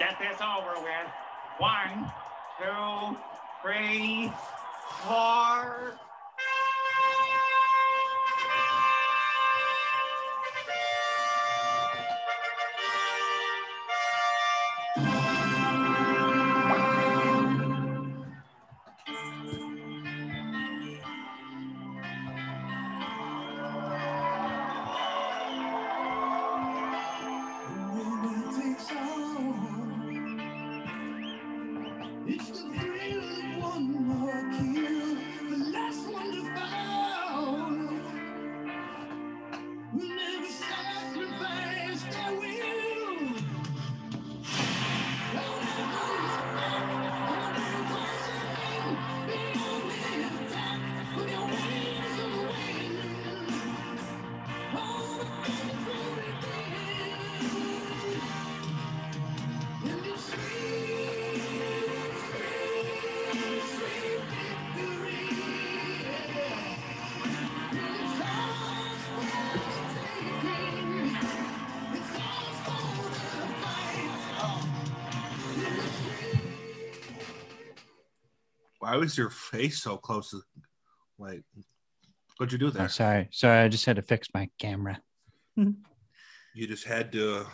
Let's get this over with. One, two, three, four. Why was your face so close to like what'd you do Oh, there? sorry, sorry. I just had to fix my camera. You just had to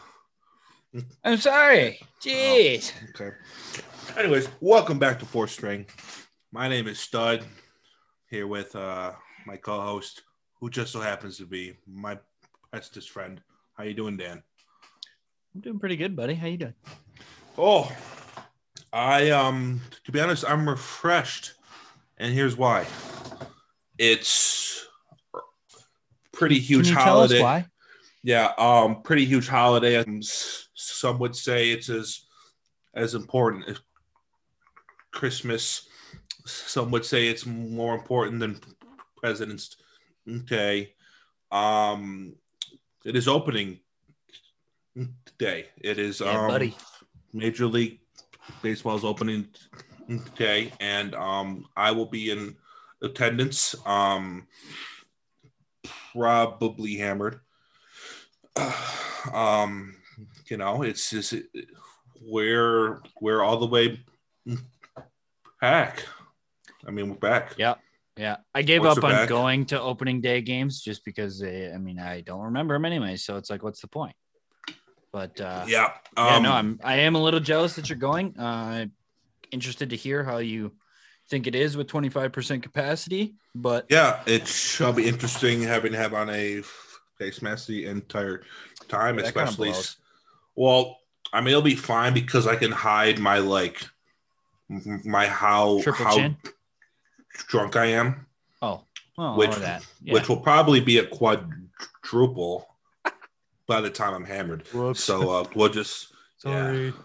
I'm sorry. Jeez. okay. Anyways, welcome back to Fourth String. My name is Stud here with uh my co-host who just so happens to be my bestest friend. How you doing, Dan? I'm doing pretty good, buddy. How you doing? Oh, I um to be honest, I'm refreshed, and here's why. It's pretty huge holiday. why? Yeah, um, pretty huge holiday. Some would say it's as as important as Christmas. Some would say it's more important than President's Day. Um, it is opening day. It is Yeah, um, buddy. Major League Baseball's opening day, and um, I will be in attendance. Um, probably hammered. um, you know, it's just we're we're all the way back. I mean, we're back. Yeah. Yeah. I gave What's up on back? going to opening day games just because they, I mean, I don't remember them anyway. So it's like, what's the point? But uh, Yeah. yeah, Um, no, I'm I am a little jealous that you're going. Uh, interested to hear how you think it is with 25% capacity, but Yeah, it shall be interesting having to have on a face mask the entire time, kinda especially. Well, I mean, it'll be fine because I can hide my like my how triple how chin. drunk I am, Oh, which that. Yeah. which will probably be a quadruple by the time I'm hammered. Whoops. So uh, we'll just Sorry.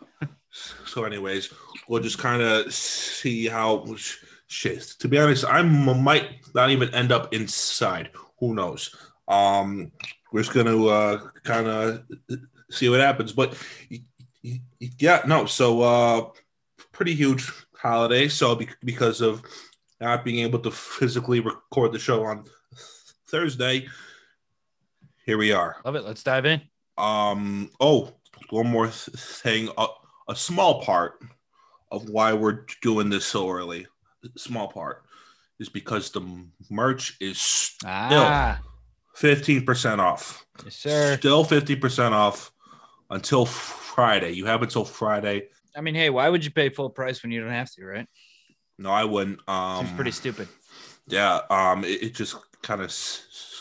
So, anyways, we'll just kind of see how shit. To be honest, I might not even end up inside. Who knows? Um, we're just gonna uh, kind of see what happens. But yeah, no. So, uh, pretty huge holiday. So, because of not being able to physically record the show on Thursday, here we are. Love it. Let's dive in. Um. Oh, one more thing. A, a small part of why we're doing this so early. Small part is because the merch is still Ah, fifteen percent off. yes, sir. Still fifty percent off until Friday. You have until Friday. I mean, hey, why would you pay full price when you don't have to, right? No, I wouldn't. Um, Seems pretty stupid. Yeah. Um. It, it just kind of s-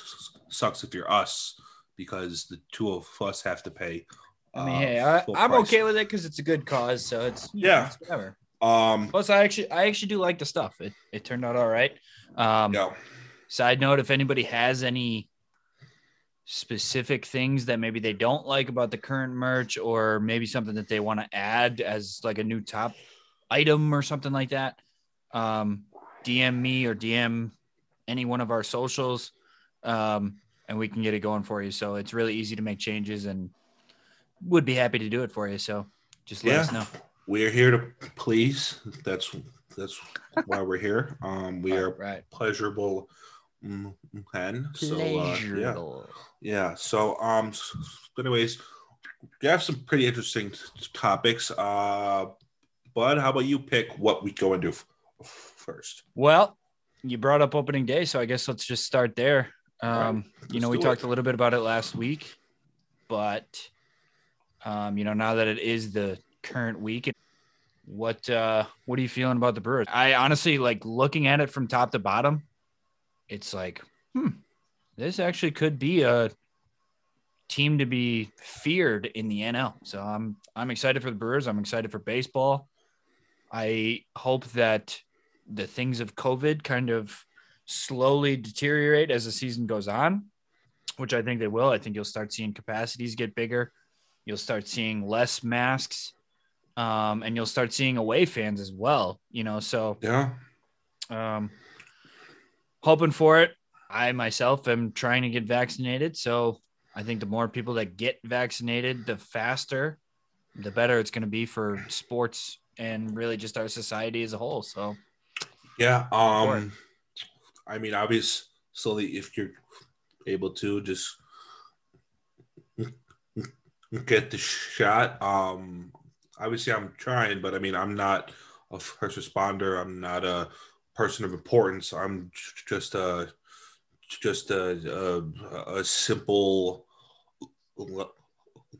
sucks if you're us because the two of us have to pay. I mean, uh, hey, I, price. okay with it because it's a good cause. So it's Yeah. it's whatever. Um. Plus, I actually, I actually do like the stuff. It, it turned out all right. Um, Yeah. Side note: If anybody has any specific things that maybe they don't like about the current merch, or maybe something that they want to add as like a new top item or something like that, um, DM me or DM any one of our socials, um, and we can get it going for you. So it's really easy to make changes, and would be happy to do it for you. So just let Yeah. us know. we are here to please. That's that's why we're here. Um, we are right. pleasurable mm, men. So uh, yeah, yeah. So um, s- anyways, you have some pretty interesting topics. Uh, Bud, how about you pick what we go into f- first? Well, you brought up opening day, so I guess let's just start there. Um, you know, we do talked a little bit about it last week, but um, you know, now that it is the current week, what uh what are you feeling about the Brewers? I honestly like looking at it from top to bottom, it's like, hmm, this actually could be a team to be feared in the NL. So I'm I'm excited for the Brewers. I'm excited for baseball. I hope that the things of COVID kind of slowly deteriorate as the season goes on, which I think they will. I think you'll start seeing capacities get bigger. You'll start seeing less masks, um, and you'll start seeing away fans as well. You know, so Yeah. um, hoping for it. I myself am trying to get vaccinated, so I think the more people that get vaccinated, the faster, the better it's going to be for sports and really just our society as a whole. So Yeah. Um, I mean, obviously, slowly, if you're able to just get the shot, um, obviously, I'm trying, but I mean, I'm not a first responder. I'm not a person of importance. I'm just a just a a, a simple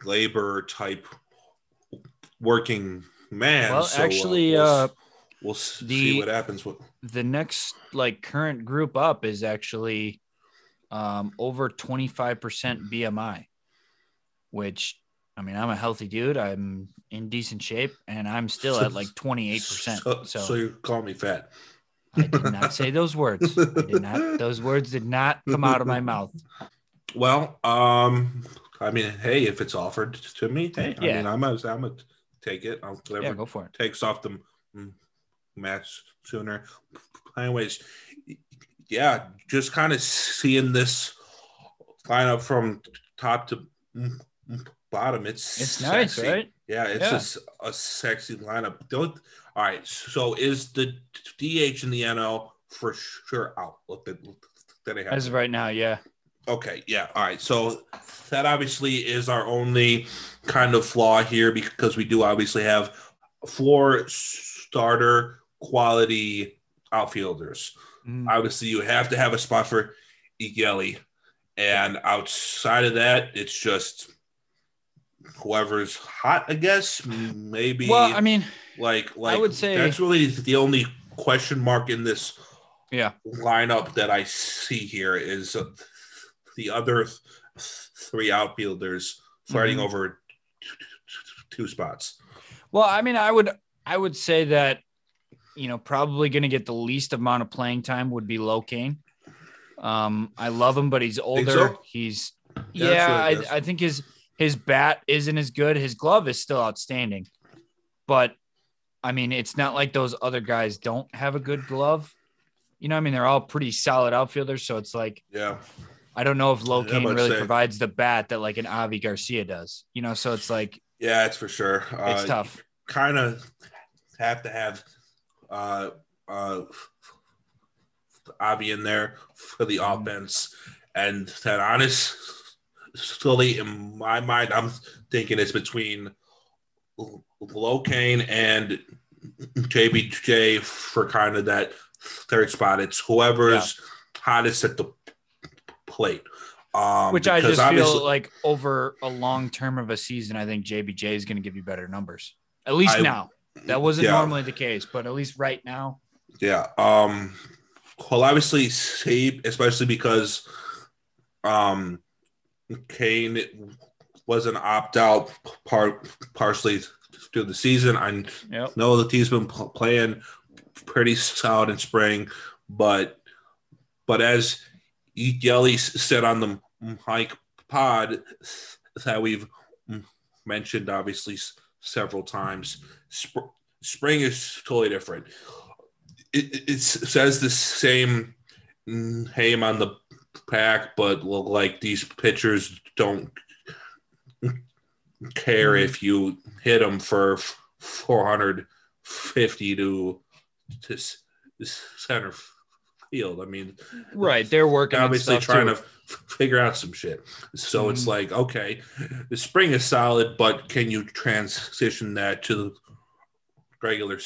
labor type working man. Well, So, actually, we'll, uh, we'll the- see what happens with. the next like current group up is actually um, over 25% BMI, which I mean, I'm a healthy dude. I'm in decent shape and I'm still at like 28%. So, So, so you call me fat. I did not say those words. I did not, those words did not come out of my mouth. Well, um, I mean, hey, if it's offered to me, hey, i mean i'm gonna, I'm gonna take it. I'll Yeah, go for it. takes off the match sooner. Anyways, yeah, just kind of seeing this lineup from top to bottom. It's It's nice, right? Yeah, it's Yeah. just a sexy lineup. Don't. All right. So is the DH in the NL for sure out? Look at that. I have. As of right now, yeah. Okay, yeah. All right. So that obviously is our only kind of flaw here because we do obviously have four starter quality outfielders. Mhm. Obviously, you have to have a spot for Igeli. And outside of that, it's just whoever's hot, I guess. Maybe Well, I mean, like like I would say- that's really the only question mark in this yeah. lineup that I see here is the other th- three outfielders fighting Mhm. over two spots. Well, I mean, I would I would say that you know probably going to get the least amount of playing time would be Lo Cain. Um, I love him, but he's older. so? He's Yeah, yeah, that's what it is. I, I think his his bat isn't as good. His glove is still outstanding, but I mean, it's not like those other guys don't have a good glove. You know, I mean, they're all pretty solid outfielders. So it's like Yeah, I don't know if Lo Cain really say- provides the bat that like an Avi Garcia does. You know, so it's like yeah, it's for sure. it's Uh, tough. Kind of have to have uh, uh, Avi in there for the Mhm. offense, and that honestly, in my mind, I'm thinking it's between LoCain and JBJ for kind of that third spot. It's whoever's hottest at the plate. Um, Which I just feel like over a long term of a season, I think JBJ is going to give you better numbers. At least I- now. That wasn't Yeah. normally the case, but at least right now. Yeah. Um well obviously Sabe, especially because um Cain was an opt out part partially through the season. I Yep. know that he's been playing pretty solid in spring, but but as Yelly said on the Mike pod that we've mentioned obviously several times, sp- spring is totally different. It, it, says the same name on the pack, but look like these pitchers don't care if you hit them for 450 to to s- center field. I mean, Right. They're working on obviously trying too. to figure out some shit. So it's Mhm. like, okay, the spring is solid, but can you transition that to the regular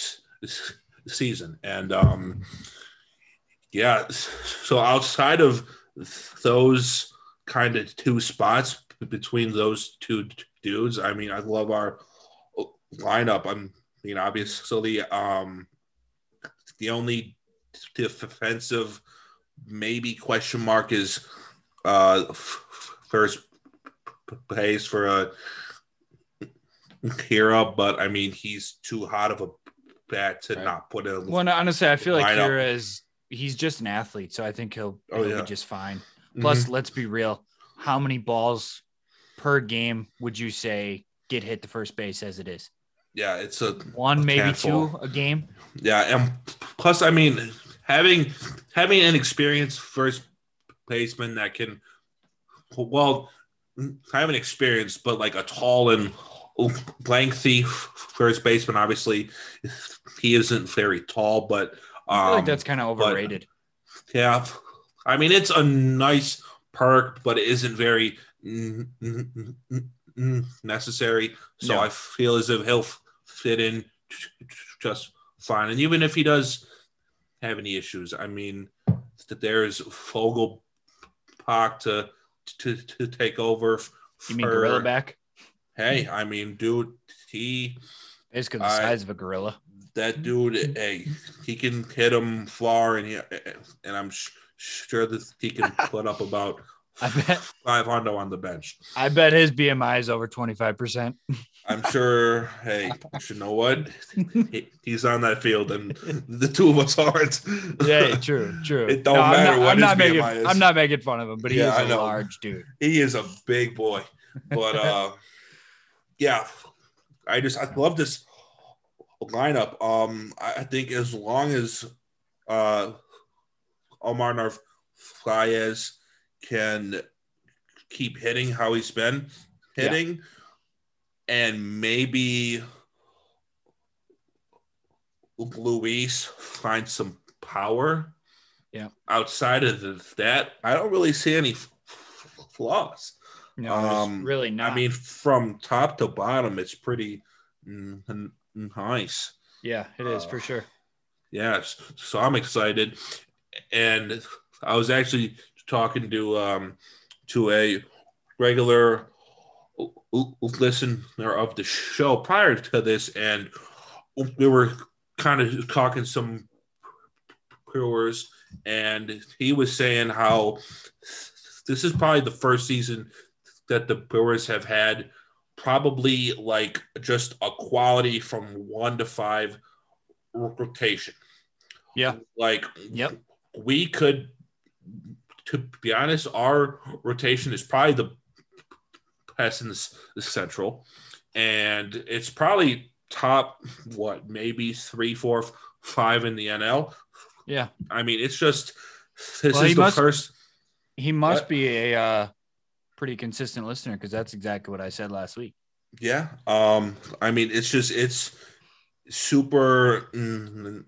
season? And um, yeah, so outside of those kind of two spots between those two dudes, I mean, I love our lineup. I'm, you know, obviously, um, the only defensive maybe question mark is uh first place for a hero, but I mean he's too hot of a bat to Right. not put in. Well, no, honestly, I feel like Lineup. Hiura is he's just an athlete, so I think he'll, Oh, he'll yeah. be just fine. Mhm. Plus, let's be real. How many balls per game would you say get hit the first base as it is? yeah, it's a One, A maybe handful. two a game. yeah, and plus I mean having having an experienced first baseman that can well I haven't experienced, but like a tall and lengthy first baseman. Obviously, he isn't very tall, but I feel um, like that's kind of but- overrated. yeah. I mean, it's a nice perk, but it isn't very necessary. So No. I feel as if he'll fit in just fine. And even if he does have any issues, I mean, that there's Fogel Park to to to take over. You mean gorilla back? Hey, I mean, dude, he Basically the I- size of a gorilla. that dude, hey, he can hit him far, and he, and I'm sh- sure that he can put up about I bet. five hundred on the bench. I bet his BMI is over twenty five percent. I'm sure. Hey, you know what? He- he's on that field, and the two of us aren't. Yeah, true, true. It don't I'm matter not, what I'm his not making. BMI is. I'm not making fun of him, but he Yeah, is a large dude. he is a big boy. But uh yeah, I just I love this lineup. Um I think as long as uh Omar Narvaez can keep hitting how he's been hitting and maybe Luis finds some power. Yeah. Outside of that, I don't really see any flaws. No, Um, really not. I mean, from top to bottom, it's pretty mm, n- nice. yeah, it is uh, for sure. Yes. So I'm excited. And I was actually talking to um to a regular listener of the show prior to this, and we were kind of talking some brewers, and he was saying how this is probably the first season that the Brewers have had probably like just a quality from one to five rotation. Yeah. Like, Yep. we could, to be honest, our rotation is probably the best in the, central, and it's probably top what maybe three, four, five in the NL. Yeah, I mean, it's just this Well, is the must- first. he must What? be a uh, pretty consistent listener because that's exactly what I said last week. Yeah. Um. I mean, it's just it's super mm,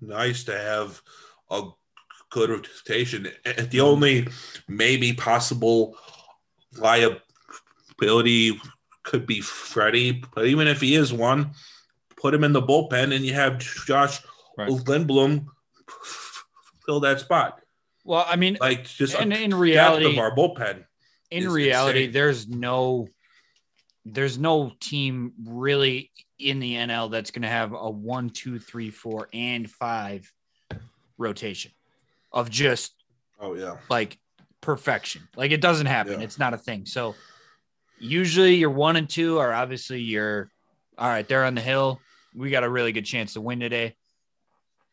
nice to have a good rotation. And The only maybe possible liability could be Freddie, but even if he is one, put him in the bullpen, and you have Josh Right. Lindblom fill that spot. Well, I mean, Like just in depth reality, of our bullpen. In reality, insane. there's no, there's no team really in the NL that's going to have a one, two, three, four, and five rotation of just Oh yeah. like perfection. Like it doesn't happen. Yeah. It's not a thing. So usually your one and two are obviously your all right, they're on the hill. We got a really good chance to win today.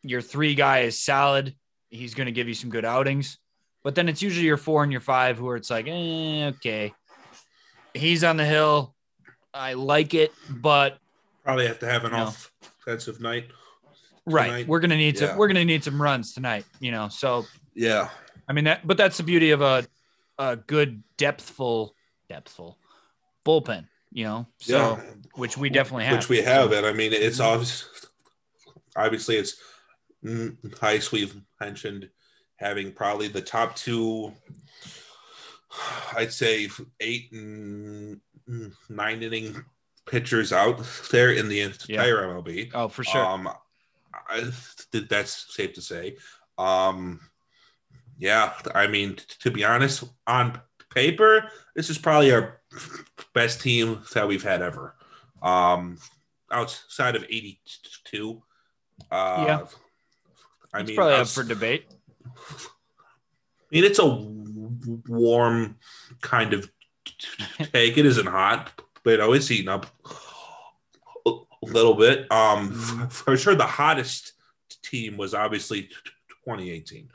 Your three guy is solid. He's going to give you some good outings. But then it's usually your four and your five who are it's like, eh, okay. He's on the hill. I like it, but Probably have to have an No. offensive night. right, we're gonna need yeah. some we're gonna need some runs tonight, you know. So Yeah. I mean that, but that's the beauty of a a good depthful depthful bullpen, you know. So yeah. which we definitely have. Which we have. And I mean, it's obvious, obviously, it's mm, Heist, we've mentioned having probably the top two, I'd say eight and nine inning pitchers out there in the entire MLB. Oh, for sure. Um, I, that's safe to say. Um, yeah, I mean, t- to be honest, on paper, this is probably our best team that we've had ever. Um, outside of '82. Uh, Yeah. I it's mean, probably up for debate. I mean, it's a warm kind of take. It isn't hot, but you know, it's heating up a little bit. Um, Mm-hmm. for sure, the hottest team was obviously 2018.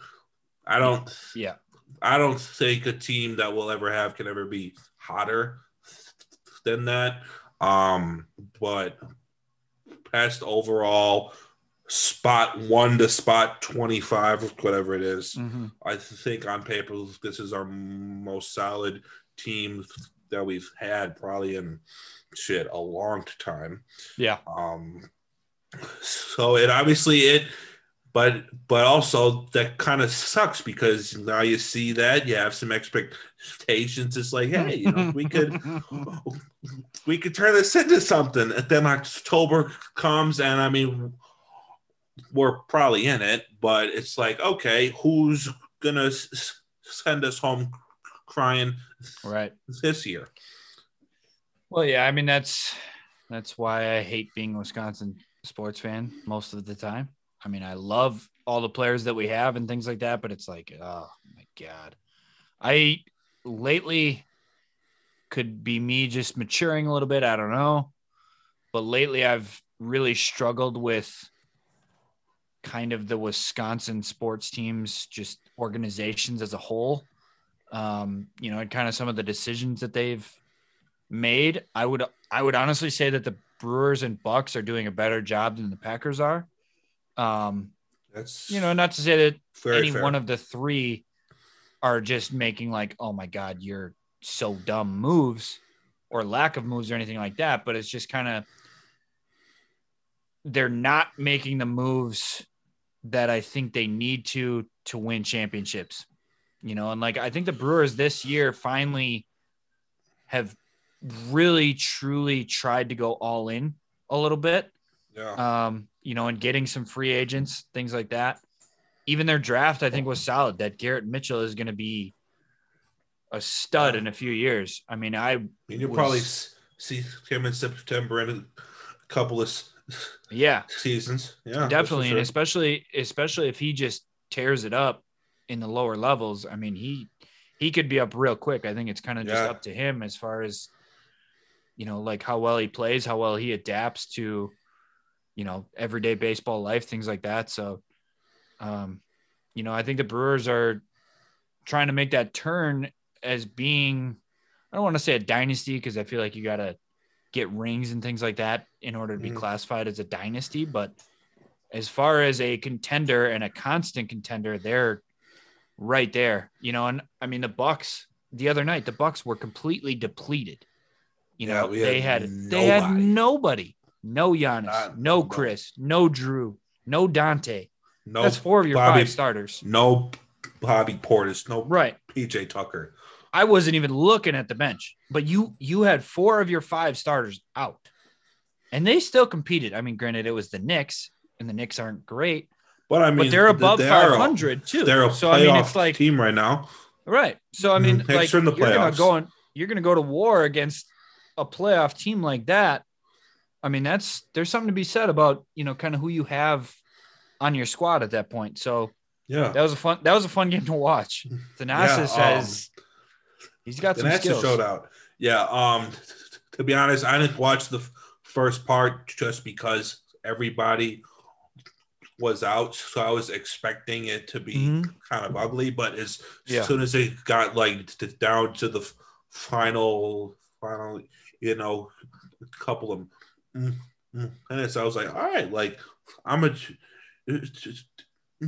I don't, Yeah. I don't think a team that we'll ever have can ever be hotter than that. Um, but past overall spot one to spot 25, whatever it is. Mhm. I think on paper this is our most solid team that we've had probably in shit a long time. Yeah. Um, so it obviously it, but but also that kind of sucks because now you see that you have some expectations. It's like, hey, you know, we could we could turn this into something. And then October comes, and I mean, we're probably in it, but it's like, okay, who's gonna s- send us home crying right. this year? Well, yeah, I mean that's that's why I hate being a Wisconsin sports fan most of the time. I mean, I love all the players that we have and things like that, but it's like, oh my god. I lately could be me just maturing a little bit, I don't know. But lately I've really struggled with kind of the Wisconsin sports teams just organizations as a whole. Um, you know, and kind of some of the decisions that they've made, I would I would honestly say that the Brewers and Bucks are doing a better job than the Packers are. Um, That's you know, not to say that any fair. one of the three are just making like, oh my god, you're so dumb moves or lack of moves or anything like that, but it's just kind of they're not making the moves that I think they need to to win championships. You know, and like I think the Brewers this year finally have really truly tried to go all in a little bit yeah. um, you know, and getting some free agents, things like that. Even their draft, I think, was solid. That Garrett Mitchell is going to be a stud in a few years. I mean, I you'll was- probably see him in September and a couple of yeah, seasons. Yeah, definitely, and especially especially if he just tears it up in the lower levels. I mean, he he could be up real quick. I think it's kind of just up to him as far as you know, like how well he plays, how well he adapts to you know everyday baseball life, things like that. So, um, you know, I think the Brewers are trying to make that turn as being. I don't want to say a dynasty because I feel like you got to get rings and things like that in order to be Mhm. classified as a dynasty. But as far as a contender and a constant contender, they're right there. You know, and I mean the Bucks the other night, the Bucks were completely depleted. You Yeah, know, they had had they had nobody. no Giannis, Not- no no. Chris, no Drew, no Dante. no That's four of your Bobby, five starters. No Bobby Portis. No Right. PJ Tucker. I wasn't even looking at the bench, but you you had four of your five starters out, and they still competed. I mean, granted, it was the Knicks, and the Knicks aren't great, But I mean, but they're above they five hundred too. They're a so I mean, playoff it's like team right now. right. So I mean, Mhm. like in the you're gonna playoffs. go and you're gonna go to war against a playoff team like that. I mean, that's there's something to be said about you know kind of who you have on your squad at that point. So Yeah. that was a fun that was a fun game to watch. Thanasis Yeah, um, has he's got some skills. showed out. Yeah. Um. To be honest, I didn't watch the first part just because everybody was out, so I was expecting it to be Mhm. kind of ugly. But as Yeah. soon as it got like down to the f- final, final, you know, couple of mm, mm, minutes, I was like, all right, like I'm gonna just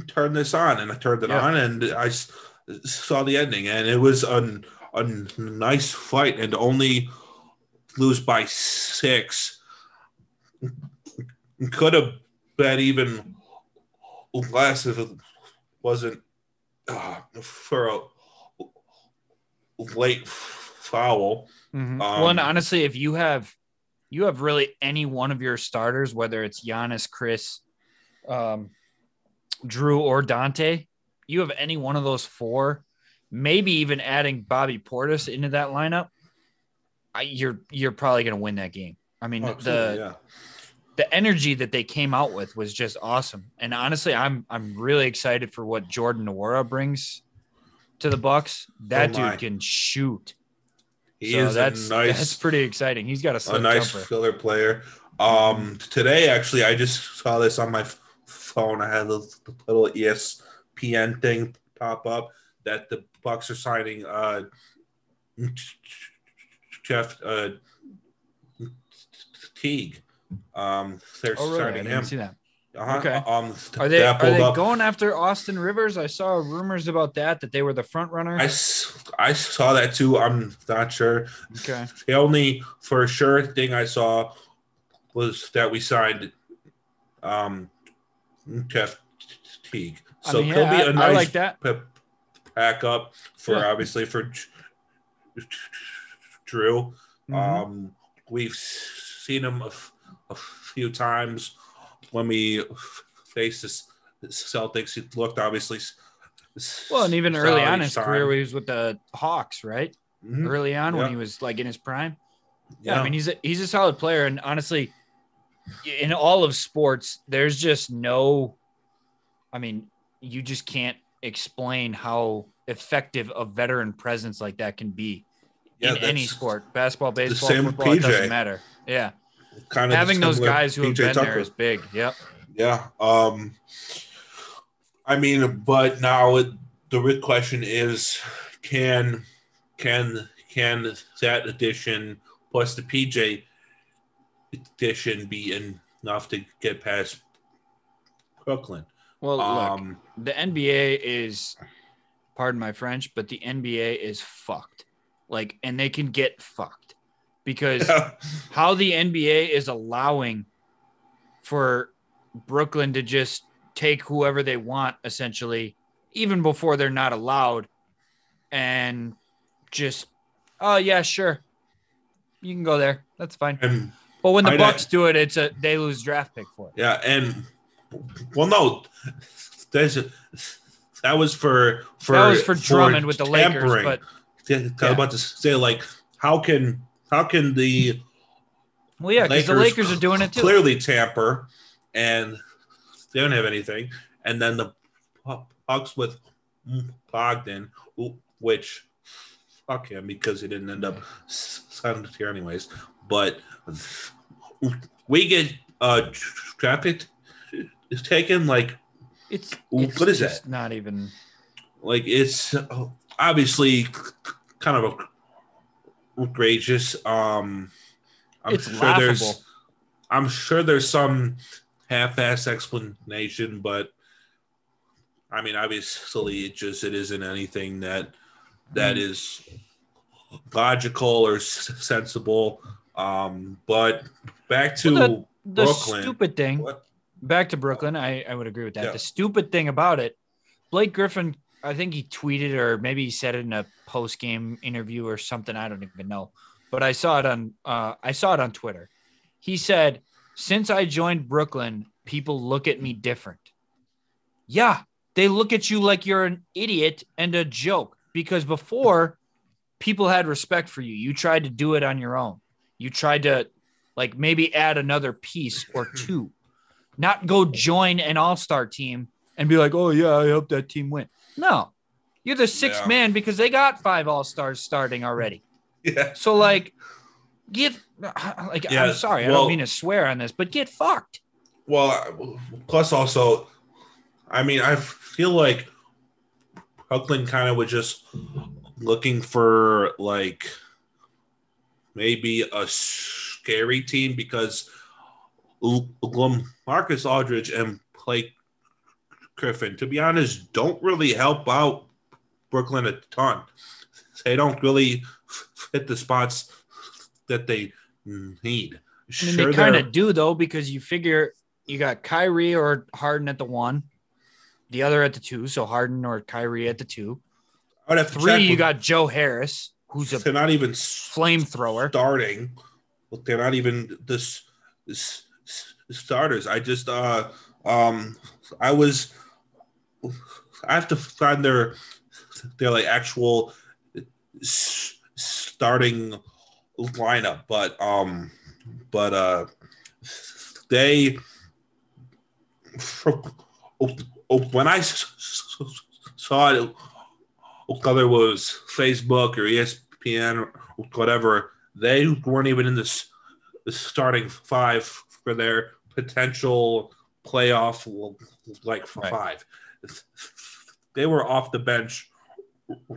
turn this on, and I turned it Yeah. on, and I s- saw the ending, and it was a, a nice fight, and only lose by six could have been even less if it wasn't uh, for a late foul. Mhm. well, and Um, honestly, if you have you have really any one of your starters, whether it's Giannis, Chris, um, Drew, or Dante, you have any one of those four, maybe even adding Bobby Portis into that lineup, I, you're you're probably going to win that game. I mean, Oh, the yeah. the energy that they came out with was just awesome. And honestly, I'm I'm really excited for what Jordan Nwora brings to the Bucks. That Oh my. dude can shoot. He so is that's a nice, that's pretty exciting. He's got a a nice jumper. filler player. Um, today actually, I just saw this on my phone. I had a little ESPN thing pop up that the Bucks are signing uh, Jeff uh, Teague. Um, they're Oh, really? Signing him. see that. Uh-huh. Okay. Um, Are they are they up. going after Austin Rivers? I saw rumors about that that they were the front runner. I, I saw that too. I'm not sure. okay. The only for sure thing I saw was that we signed um, Jeff Teague. I So mean, he'll be I- a I nice like that. Backup for Yeah. obviously for Drew. Mhm. Um, we've seen him a, few times when we faced this Celtics. He looked obviously. well, and even early on in his solid career, he was with the Hawks, right? Mhm. Early on when he was like in his prime. Yeah, Yeah. I mean he's a, he's a solid player, and honestly, in all of sports, there's just no. I mean, you just can't explain how effective a veteran presence like that can be Yeah, in any sport, basketball, baseball, same with football, it doesn't matter. Yeah, kind of having those guys who have PJ been there Tucker. is big. Yep. Yeah. Um I mean, but now it, the real question is can can can that addition plus the PJ addition be enough to get past Brooklyn? Well, look, Um the NBA is, pardon my French, but the NBA is fucked. Like, and they can get fucked because how the NBA is allowing for Brooklyn to just take whoever they want, essentially, even before they're not allowed, and just, oh yeah, sure, you can go there. That's fine. and But when the Bucks do it, it's a they lose draft pick for it. yeah, and well no there's that was for for that was for Drummond with the Lakers, but Yeah, I was about to say like how can how can the well, yeah, because the Lakers are doing it too. Clearly tamper, and they don't have anything. And then the Bucks with Bogdan, which fuck him because he didn't end up signed here anyways. But we get uh traffic is taken like It's, it's what is that? Not even. like it's obviously kind of outrageous. Um, I'm It's sure there's. I'm sure there's some half-ass explanation, but I mean, obviously, it just it isn't anything that that Mm. is logical or s- sensible. Um, but back to Well, The Brooklyn. stupid thing. what? Back to Brooklyn. I, I would agree with that. Yeah. The stupid thing about it, Blake Griffin. I think he tweeted or maybe he said it in a post game interview or something. I don't even know, but I saw it on uh, I saw it on Twitter. He said, "Since I joined Brooklyn, people look at me different." Yeah, they look at you like you're an idiot and a joke because before people had respect for you. You tried to do it on your own. You tried to like maybe add another piece or two, not go join an all-star team and be like, "Oh yeah, I hope that team win." No. You're the sixth Yeah. man because they got five all-stars starting already. Yeah, So like get like Yeah, I'm sorry, I don't mean to swear on this, but get fucked. Well, plus also, I mean, I feel like Brooklyn kind of was just looking for like maybe a scary team because Marcus Aldridge and Blake Griffin, to be honest, don't really help out Brooklyn a ton. They don't really fit the spots that they need. I mean, they kind of do though because you figure you got Kyrie or Harden at the one, the other at the two, so Harden or Kyrie at the two. I would have Three, you got Joe Harris, who's a they're not even flamethrower. starting. But they're not even this, this starters. I just uh um I was I have to find their their like actual starting lineup, but um but uh they when I saw it whether it was Facebook or ESPN or whatever, they weren't even in this starting five for their potential playoff like Right. five. They were off the bench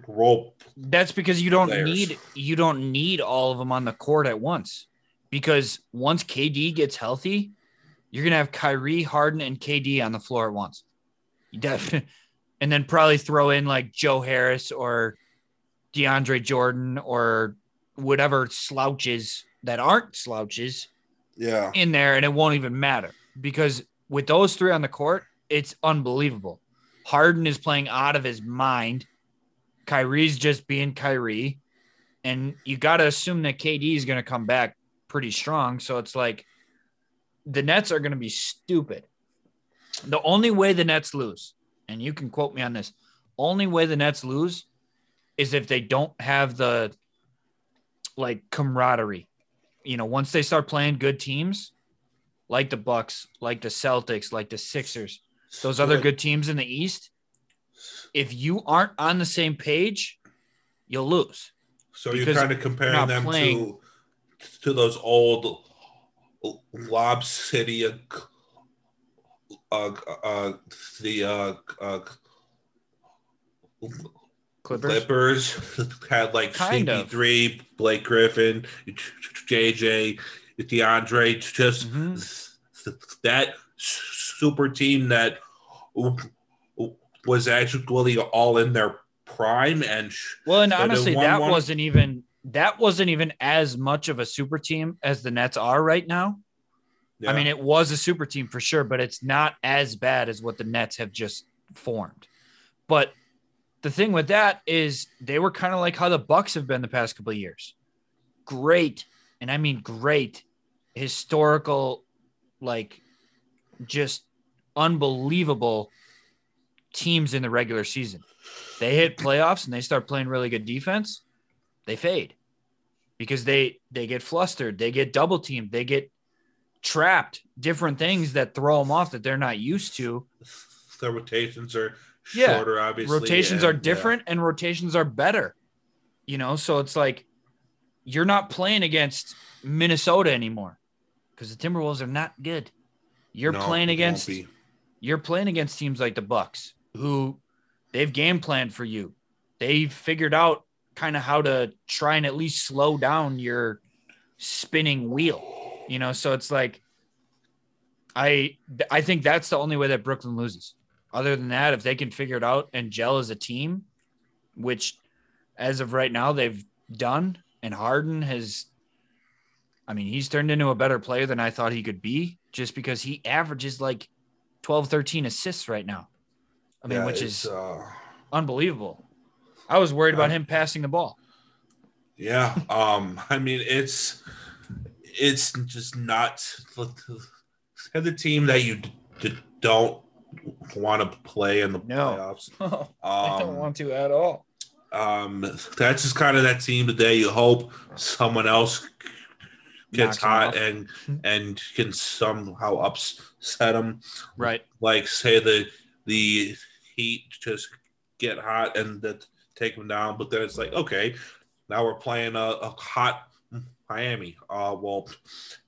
role. That's because you don't players. need you don't need all of them on the court at once. Because once KD gets healthy, you're gonna have Kyrie, Harden, and KD on the floor at once. You def- and then probably throw in like Joe Harris or DeAndre Jordan or whatever slouches that aren't slouches Yeah. in there, and it won't even matter because with those three on the court, it's unbelievable. Harden is playing out of his mind. Kyrie's just being Kyrie. And you got to assume that KD is going to come back pretty strong. So it's like the Nets are going to be stupid. The only way the Nets lose, and you can quote me on this, only way the Nets lose is if they don't have the like camaraderie. You know, once they start playing good teams, like the Bucks, like the Celtics, like the Sixers, those other good teams in the East, if you aren't on the same page, you'll lose. So you're kind of comparing them playing- to to those old Lob City, uh, uh, uh, the uh, uh, Clippers. Clippers had like Kind. CP3, Blake Griffin, JJ, DeAndre, just Mhm. that super team that was actually all in their prime and Well, and honestly, that one- wasn't even that wasn't even as much of a super team as the Nets are right now. I mean, it was a super team for sure, but it's not as bad as what the Nets have just formed. But the thing with that is they were kind of like how the Bucks have been the past couple of years. Great, and I mean great historical like just unbelievable teams in the regular season. They hit playoffs and they start playing really good defense, they fade because they they get flustered, they get double teamed, they get trapped, different things that throw them off that they're not used to. the rotations are Yeah. shorter, obviously. rotations and, are different and rotations are better. You know, so it's like you're not playing against Minnesota anymore because the Timberwolves are not good. You're No, playing against you're playing against teams like the Bucks who they've game planned for you. They've figured out kind of how to try and at least slow down your spinning wheel. You know, so it's like I I think that's the only way that Brooklyn loses. Other than that, if they can figure it out and gel as a team, which as of right now they've done, and Harden has I mean, he's turned into a better player than I thought he could be just because he averages like 12, 13 assists right now. I mean, Yeah, which is uh, unbelievable. I was worried about Uh, him passing the ball. yeah. Um, I mean, it's it's just not the team that you d- don't want to play in the No. playoffs. I don't Um, want to at all. um, that's just kind of that team today. You hope someone else gets hot off. and and can somehow upset them. Right. Like say the the Heat just get hot and that take them down, but then it's like okay, now we're playing a, a hot Miami. Uh, well,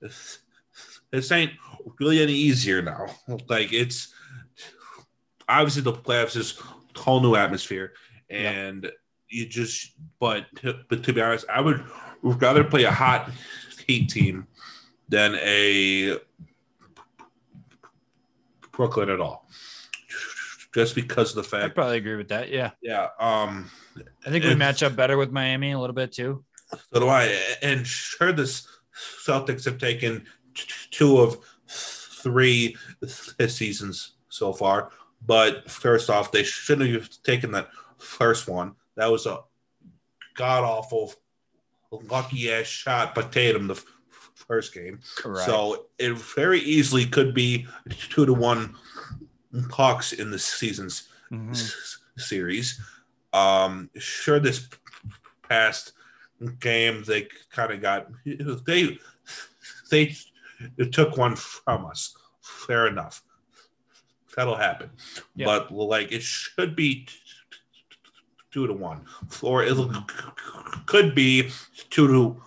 this ain't really any easier now. Like it's obviously the playoffs is a whole new atmosphere, and you just but to, but to be honest, I would rather play a hot Heat team than a Brooklyn at all. Just because of the fact, I probably agree with that. Yeah. yeah. Um, I think we match up better with Miami a little bit too. So do I. And sure, the Celtics have taken t- two of three this seasons so far, But first off, they shouldn't have taken that first one. That was a god awful, lucky ass shot by Tatum the f- first game. Right. So it very easily could be two to one Hawks in the season's Mhm. s- series. Um, sure, this past game they kind of got they they took one from us. Fair enough. That'll happen. Yeah. But like it should be two to one, or it could be two to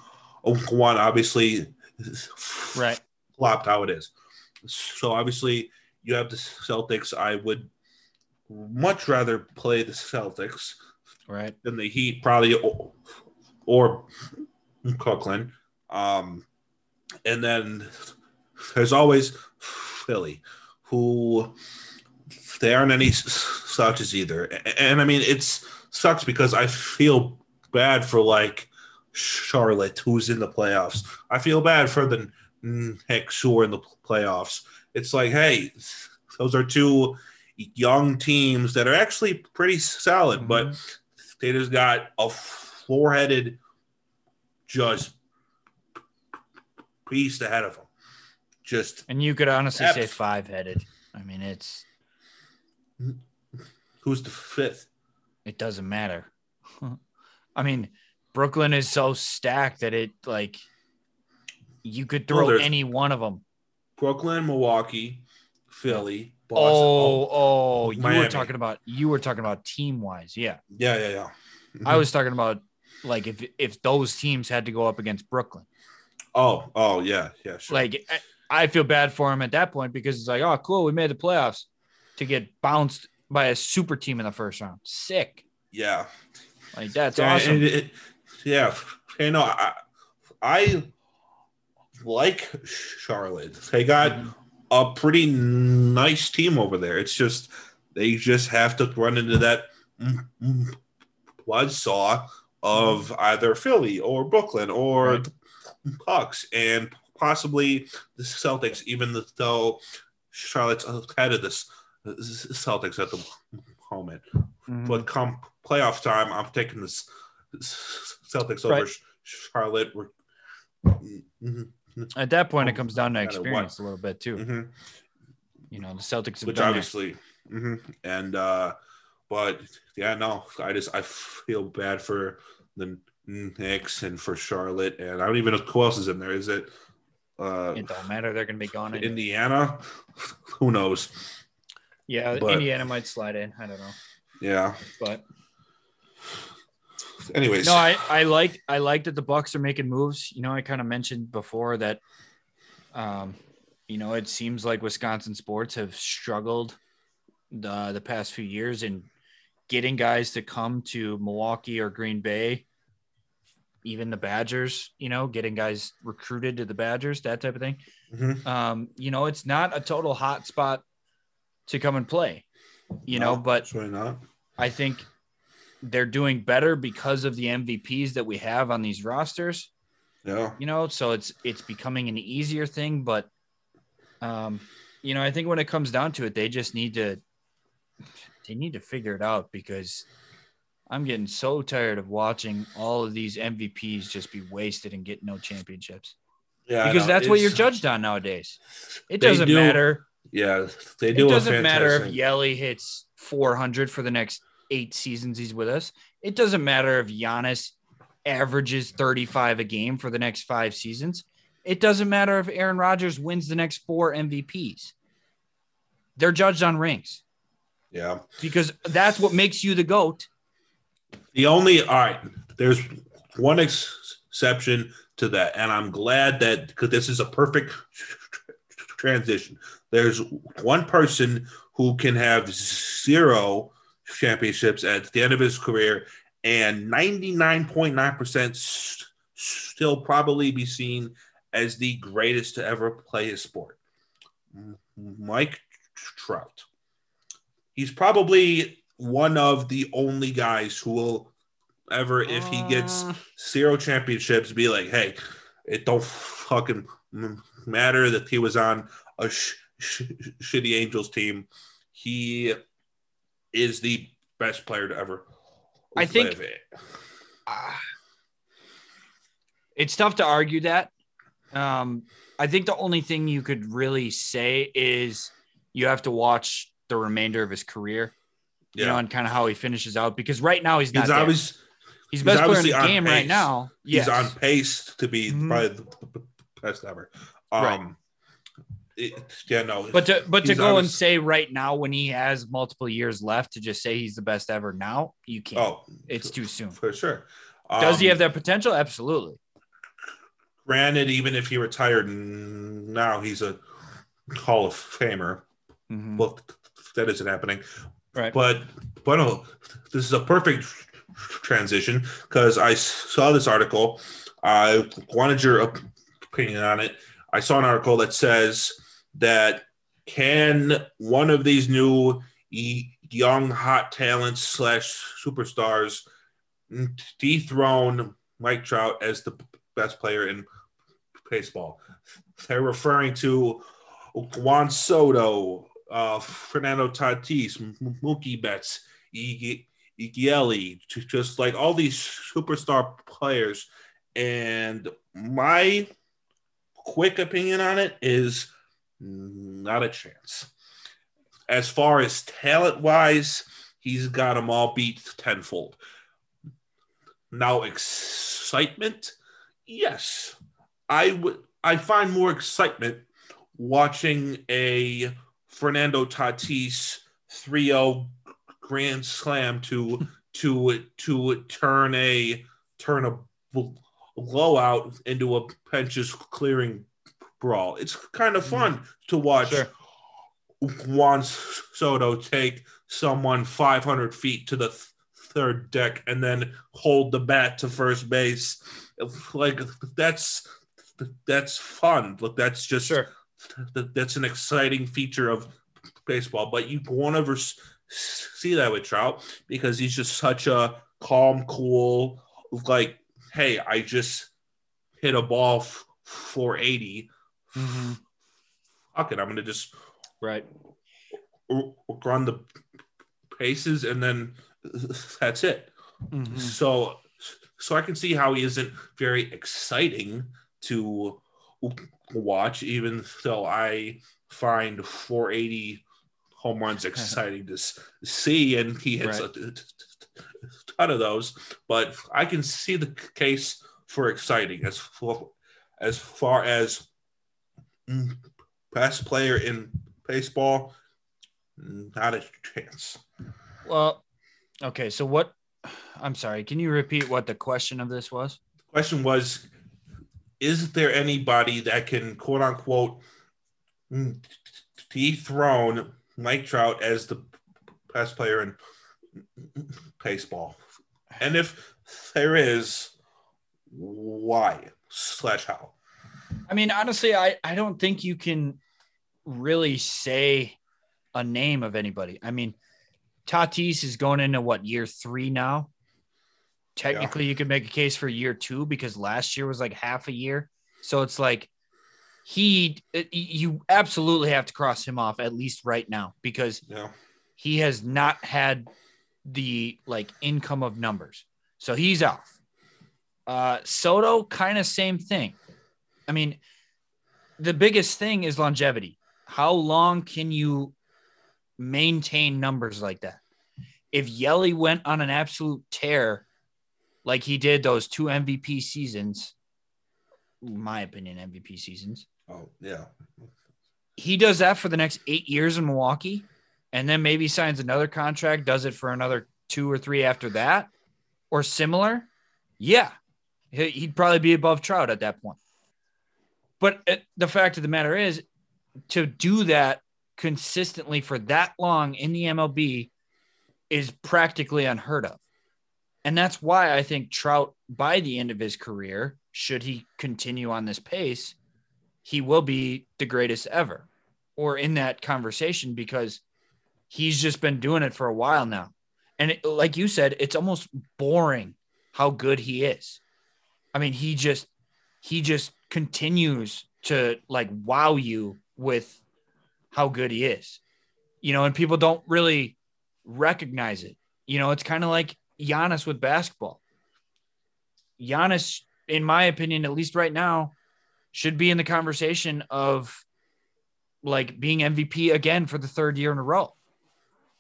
one. Obviously, Right. flopped how it is. So obviously, you have the Celtics. I would much rather play the Celtics Right. than the Heat, probably, or, or Cookland. Um, and then there's always Philly, who they aren't any slouches either. And, I mean, it's sucks because I feel bad for like Charlotte, who's in the playoffs. I feel bad for the Knicks who are in the playoffs. It's like, hey, those are two young teams that are actually pretty solid, but mm-hmm. they just got a four-headed just beast ahead of them. Just And you could honestly say five headed. I mean, it's who's the fifth? it doesn't matter. I mean, Brooklyn is so stacked that it like you could throw there's- any one of them. Brooklyn, Milwaukee, Philly, oh, Boston. Oh, oh, you were talking about you were talking about team wise. Yeah. yeah, yeah, yeah. I mm-hmm. was talking about like if if those teams had to go up against Brooklyn. Oh, oh, yeah, yeah, sure. Like I, feel bad for him at that point because it's like, oh, cool, we made the playoffs to get bounced by a super team in the first round. Sick. yeah, Like that's Yeah, awesome. and it- yeah. You know, I, I like Charlotte. They got Mhm. a pretty nice team over there. It's just they just have to run into that buzzsaw of either Philly or Brooklyn or Right. the Bucks and possibly the Celtics, even though Charlotte's ahead of this Celtics at the moment. Mhm. But come playoff time, I'm taking the Celtics Right. over Charlotte. We're, At that point, it Oh, comes down to no matter what. experience a little bit too. mhm. You know, the Celtics have which been there. obviously, mhm. and uh, but yeah, no, I just I feel bad for the Knicks and for Charlotte, and I don't even know who else is in there. Is it uh, It don't matter. They're going to be gone. anyway. Indiana? Who knows? yeah, but- Indiana might slide in. I don't know, Yeah. but Anyways, no, I I like I like that the Bucks are making moves. You know, I kind of mentioned before that, um, you know, it seems like Wisconsin sports have struggled the the past few years in getting guys to come to Milwaukee or Green Bay. Even the Badgers, you know, getting guys recruited to the Badgers, that type of thing. Mhm. Um, you know, it's not a total hot spot to come and play, you know, but really not. I think they're doing better because of the MVPs that we have on these rosters, Yeah. you know, so it's it's becoming an easier thing, but um, you know, I think when it comes down to it, they just need to they need to figure it out because I'm getting so tired of watching all of these MVPs just be wasted and get no championships. Yeah. Because that's what you're judged on nowadays. It doesn't do- matter. Yeah, they do. It doesn't matter if Yelly hits 400 for the next eight seasons he's with us. It doesn't matter if Giannis averages 35 a game for the next five seasons. It doesn't matter if Aaron Rodgers wins the next four MVPs. They're judged on rings Yeah. because that's what makes you the GOAT. The only all right, there's one ex- exception to that, and I'm glad that because this is a perfect transition. There's one person who can have zero championships at the end of his career, and 99.9% s- still probably be seen as the greatest to ever play his sport. Mike Trout. He's probably one of the only guys who will ever, if he gets Uh, zero championships, be like, hey, it don't fucking matter that he was on a sh- sh- shitty Angels team. he is the best player to ever. I think- it. Ah. it's tough to argue that. Um, I think the only thing you could really say is you have to watch the remainder of his career, you Yeah. know, and kind of how he finishes out. Because right now he's not. he's always he's he's best player in the game right now. Yes. he's on pace to be Mhm. probably the best ever. Um, Right. it- yeah, no, But to but to go and say right now when he has multiple years left to just say he's the best ever now, you can't. oh, it's too soon. for sure. Does he Um, have that potential? Absolutely. Granted, even if he retired now, he's a Hall of Famer. Mhm. Well, that isn't happening. Right. But but no, this is a perfect transition because I saw this article. I wanted your opinion on it. I saw an article that says that can one of these new young hot talents slash superstars dethrone Mike Trout as the best player in baseball? They're referring to Juan Soto, uh, Fernando Tatis, Mookie Betts, Iggy just like all these superstar players. And my quick opinion on it is not a chance. As far as talent wise, he's got them all beat tenfold. Now, excitement, yes, I would. I find more excitement watching a Fernando Tatis 3-0 grand slam to to to turn a turn a blowout into a benches clearing brawl. It's kind of fun to watch Sure. Juan Soto take someone 500 feet to the th- third deck and then hold the bat to first base. Like that's that's fun. Look, that's just Sure. That, that's an exciting feature of baseball, but you won't ever see that with Trout because he's just such a calm, cool, like, hey, I just hit a ball f- 480. Mhm. Fuck it, I'm gonna just Right. run the paces and then that's it. Mhm. So, so I can see how he isn't very exciting to watch, even though I find 480 home runs exciting to see, and he hits Right. a, ton of those. But I can see the case for exciting as for, as far as mm, best player in baseball. Not a chance. Well, okay. So what? I'm sorry. Can you repeat what the question of this was? The question was is there anybody that can quote unquote mm, dethrone Mike Trout as the best player in baseball? And if there is, why slash how? I mean, honestly, I I don't think you can really say a name of anybody. I mean, Tatis is going into what year three now. Technically, you could make a case for year two because last year was like half a year. So it's like he, you absolutely have to cross him off at least right now because Yeah. he has not had the like income of numbers. So he's off. Uh, Soto, kind of same thing. I mean, the biggest thing is longevity. How long can you maintain numbers like that? If Yelly went on an absolute tear, like he did those two MVP seasons, in my opinion, MVP seasons, Oh yeah. he does that for the next eight years in Milwaukee, and then maybe signs another contract, does it for another two or three after that, or similar. Yeah, he- he'd probably be above Trout at that point. But uh, the fact of the matter is, to do that consistently for that long in the MLB is practically unheard of. And that's why I think Trout, by the end of his career, should he continue on this pace, he will be the greatest ever or in that conversation because he's just been doing it for a while now. And it, like you said, it's almost boring how good he is. I mean, he just he just continues to like wow you with how good he is. you know, and people don't really recognize it. You know, it's kind of like Giannis with basketball. Giannis, in my opinion, at least right now, should be in the conversation of like being MVP again for the third year in a row.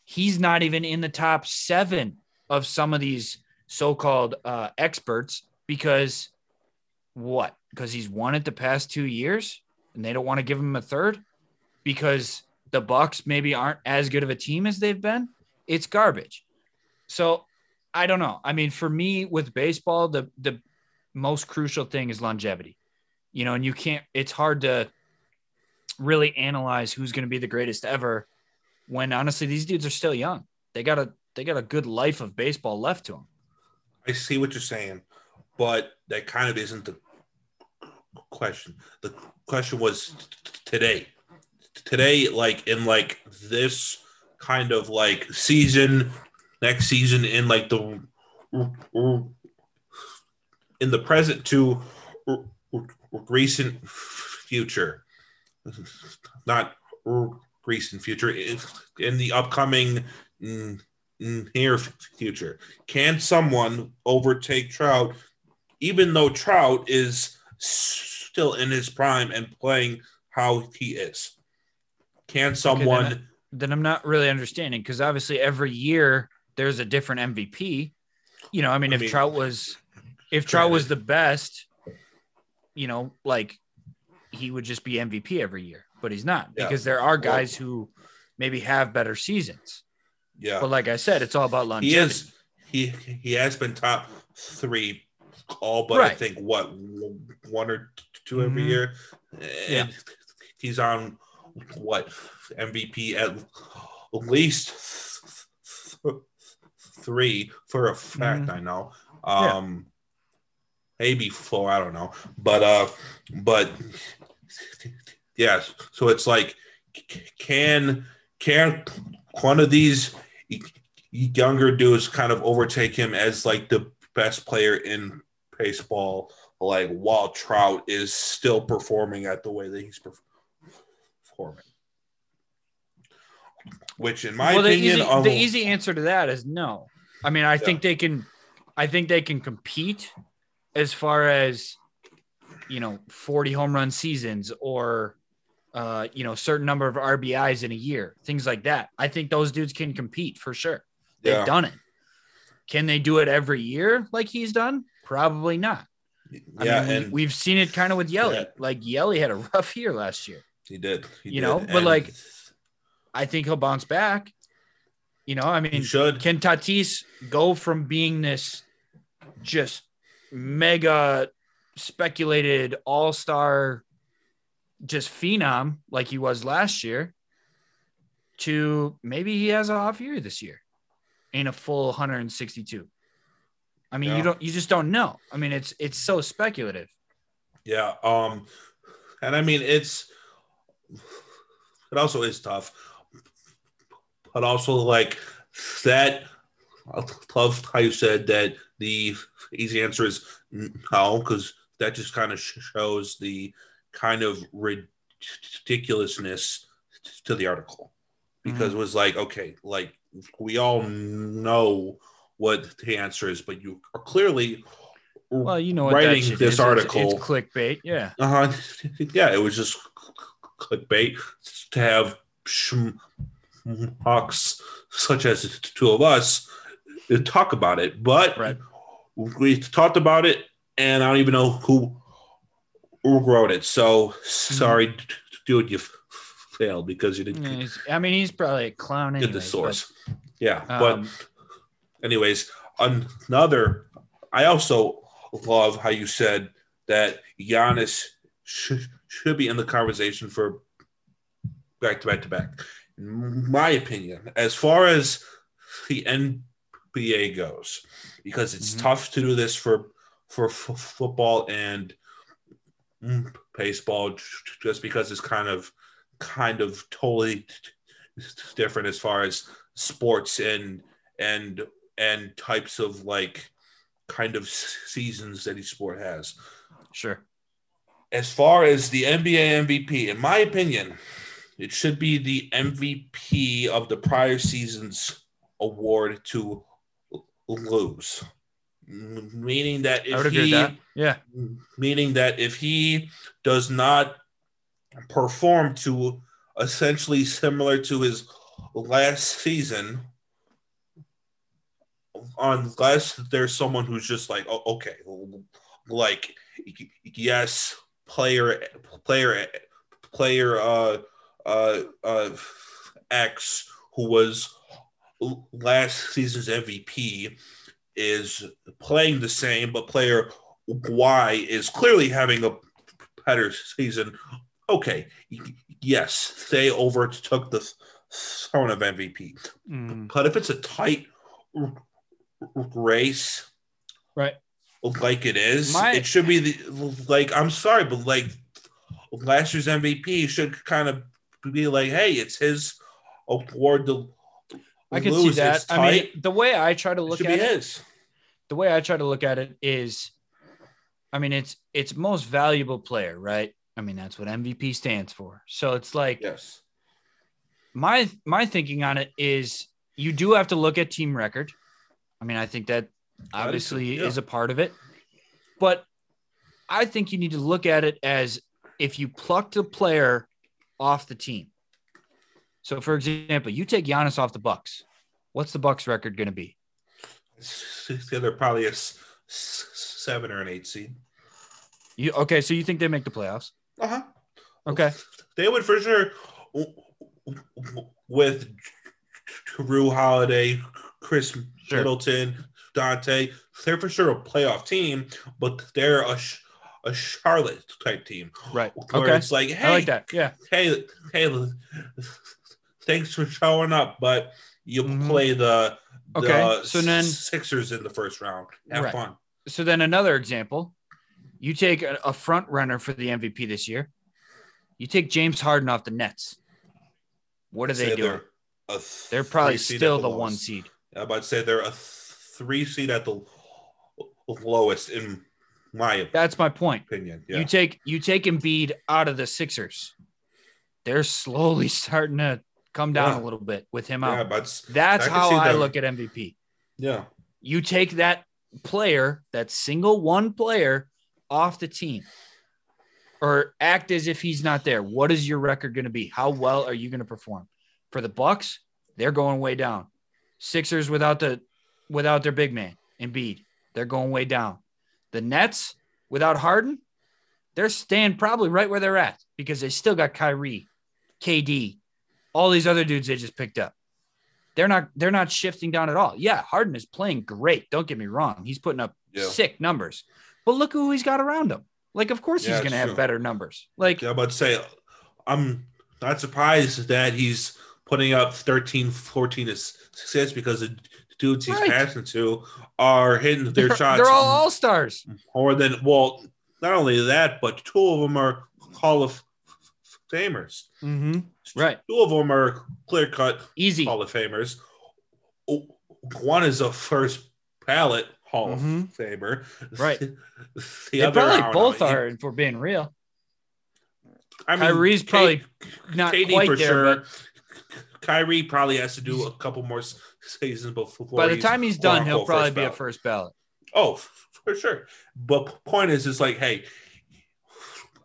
He's not even in the top seven of some of these so-called uh, experts because what? Because he's won it the past two years, and they don't want to give him a third because the Bucks maybe aren't as good of a team as they've been. It's garbage. So I don't know. I mean, for me with baseball, the the most crucial thing is longevity. You know, and you can't. It's hard to really analyze who's going to be the greatest ever when honestly these dudes are still young. They got a they got a good life of baseball left to them. I see what you're saying, but that kind of isn't the question. The question was today. Today, like in like this kind of like season, next season, in like the in the present to recent future, not recent future, in the upcoming mm, near future. Can someone overtake Trout, even though Trout is still in his prime and playing how he is? Can someone? Okay, then, then I'm not really understanding because obviously every year there's a different MVP. You know, I mean, I if mean, Trout was, if Trout was the best, you know, like he would just be MVP every year, but he's not Yeah. because there are guys who maybe have better seasons. yeah, But like I said, it's all about longevity. he is. He he has been top three, all but I think what one or two every Mhm. year, Yeah. and he's on what MVP at least three for a fact. Mhm. I know. Yeah. Um, maybe four. I don't know, but uh, but yes. So it's like, can can one of these younger dudes kind of overtake him as like the best player in baseball? Like while Trout is still performing at the way that he's performing. Which, in my well, the opinion, easy, um, the easy answer to that is no. I mean, I think they can. I think they can compete as far as you know, forty home run seasons or uh, you know, certain number of RBIs in a year, things like that. I think those dudes can compete for sure. They've Yeah. done it. Can they do it every year like he's done? Probably not. I yeah, mean, we, and we've seen it kind of with Yelly. Yeah. Like Yelly had a rough year last year. he did. He you did, know, but, and like, I think he'll bounce back. You know, I mean, should. can Tatis go from being this just mega speculated all star, just phenom like he was last year, to maybe he has a off year this year in a full 162? I mean, Yeah. you don't, you just don't know. I mean, it's it's so speculative. Yeah. Um, and I mean, it's it also is tough, but also like that. I love how you said that the easy answer is no, because that just kind of shows the kind of ridiculousness to the article. Because it was like, okay, like we all know what the answer is, but you are clearly Well, you know writing this is. It's- article. it's clickbait. Yeah. Uh huh. Yeah, it was just clickbait to have schmucks such as the two of us talk about it. But Right. we talked about it, and I don't even know who, who wrote it. So sorry, dude, you failed because you didn't Yeah, I mean, he's probably a clown. get the source. yeah, but, but um, anyways, another. I also love how you said that Giannis should, should be in the conversation for back to back to back. My opinion, as far as the NBA goes, because it's Mhm. tough to do this for for f- football and baseball, just because it's kind of kind of totally different as far as sports and and and types of like kind of seasons that each sport has. sure. As far as the NBA MVP, in my opinion, it should be the MVP of the prior season's award to lose. Meaning that if he that. Yeah. meaning that if he does not perform to essentially similar to his last season unless there's someone who's just like oh, okay like yes player player player uh uh uh x who was last season's mvp is playing the same but player y is clearly having a better season okay yes they overtook the throne of mvp Mm. but if it's a tight race, Right. like it is, My- it should be the like. I'm sorry, but like last year's MVP should kind of be like, hey, it's his award to I can lose. see that. It's I tight. mean, the way I try to look should at be it, the way I try to look at it is, I mean, it's it's most valuable player, right? I mean, that's what MVP stands for. So it's like Yes. my my thinking on it is you do have to look at team record. I mean, I think that obviously yeah. is a part of it. But I think you need to look at it as if you plucked a player off the team. So for example, you take Giannis off the Bucks. What's the Bucks record going to be? They're probably a seven or an eight seed. You okay, so you think they make the playoffs? Uh huh. Okay. They would for sure with Jrue Holiday, Khris Sure. Middleton, Donte. They're for sure a playoff team, but they're a sh- a Charlotte type team. Right. Where Okay. it's like, hey, I like that. Yeah. hey, hey, thanks for showing up, but you Mhm. play the, the Okay, so then- Sixers in the first round. Have Right. fun. So then another example, you take a, a front runner for the MVP this year. You take James Harden off the Nets. What are they doing? They're, They're probably three seed at still the lowest. one seed. About to say they're a three seed at the lowest, in my That's my point. opinion. Yeah. You take you take Embiid out of the Sixers. They're slowly starting to come down Yeah. a little bit with him yeah, out. but That's I how I look at MVP. yeah. You take that player, that single one player off the team, or act as if he's not there. What is your record going to be? How well are you going to perform? For the Bucks, they're going way down. Sixers without the without their big man, Embiid, they're going way down. The Nets without Harden, they're staying probably right where they're at because they still got Kyrie, KD, all these other dudes they just picked up. They're not they're not shifting down at all. Yeah, Harden is playing great. Don't get me wrong. He's putting up Yeah. sick numbers. But look who he's got around him. Like, of course Yeah, he's gonna it's have true. better numbers. Like, Yeah, I'm about to say, I'm not surprised that he's putting up 13, 14 assists because the dudes he's Right. passing to are hitting their they're, shots they're all all stars. more than, well, not only that, but two of them are Hall of Famers. Mm-hmm. Right. Two of them are clear cut Easy. Hall of Famers. One is a first ballot Hall Mhm. of Famer. Right. The They other, probably both know. are, if we're being real. I mean, Kyrie's K- probably not KD quite for there, sure. but Kyrie probably has to do a couple more seasons before. by the time he's done, he'll probably be a first ballot. Oh, for sure. But point is, it's like, hey,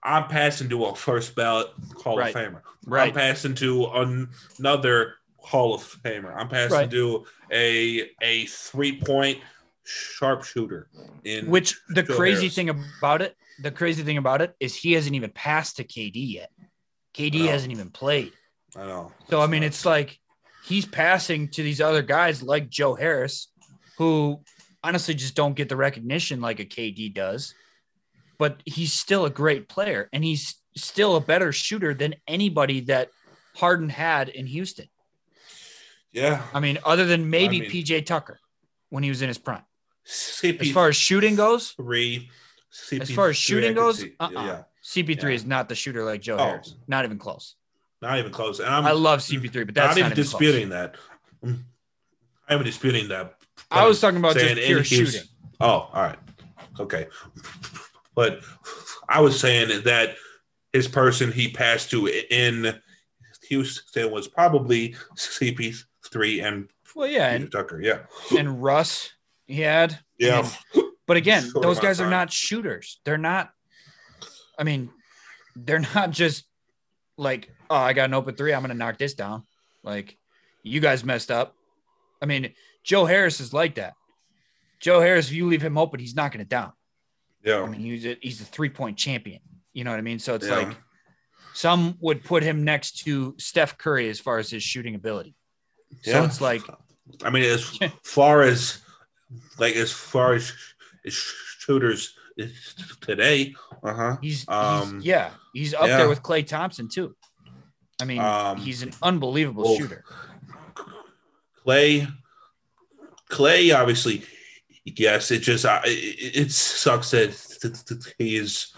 I'm passing to a first ballot Hall Right. of Famer. I'm passing to an- another Hall of Famer. I'm passing Right. to a a three point sharpshooter. In Which the Joe crazy Harris. thing about it, the crazy thing about it is he hasn't even passed to KD yet. KD hasn't even played. I know. So I mean, it's like he's passing to these other guys like Joe Harris, who honestly just don't get the recognition like a KD does. But he's still a great player, and he's still a better shooter than anybody that Harden had in Houston. yeah. I mean, other than maybe mean- PJ Tucker when he was in his prime. CP As far as shooting goes, three. as far as shooting goes, uh-uh. yeah, CP3 Yeah. is not the shooter like Joe Oh. Harris. Not even close. Not even close. And I'm I love CP3, but that's not not, even disputing that. Mm. I'm disputing that. I was talking about just pure shooting. Oh, all right. Okay. But I was saying that his person he passed to in Houston was probably CP3 and Well, yeah, and, Tucker. Yeah. and Russ he had. Yeah. mean, But again, Short those guys are not shooters. They're not. I mean, they're not just like, oh, I got an open three. I'm going to knock this down. Like, you guys messed up. I mean, Joe Harris is like that. Joe Harris, if you leave him open, he's knocking it down. Yeah. I mean, he's a, he's a three point champion. You know what I mean? So it's Yeah. like some would put him next to Steph Curry as far as his shooting ability. Yeah. So it's like, I mean, as far as like as far as, as shooters today, uh huh. He's, Um, he's yeah, he's up yeah. there with Klay Thompson too. I mean, Um, he's an unbelievable well, shooter. Klay, Klay, obviously, yes. It just uh, it, it sucks that he's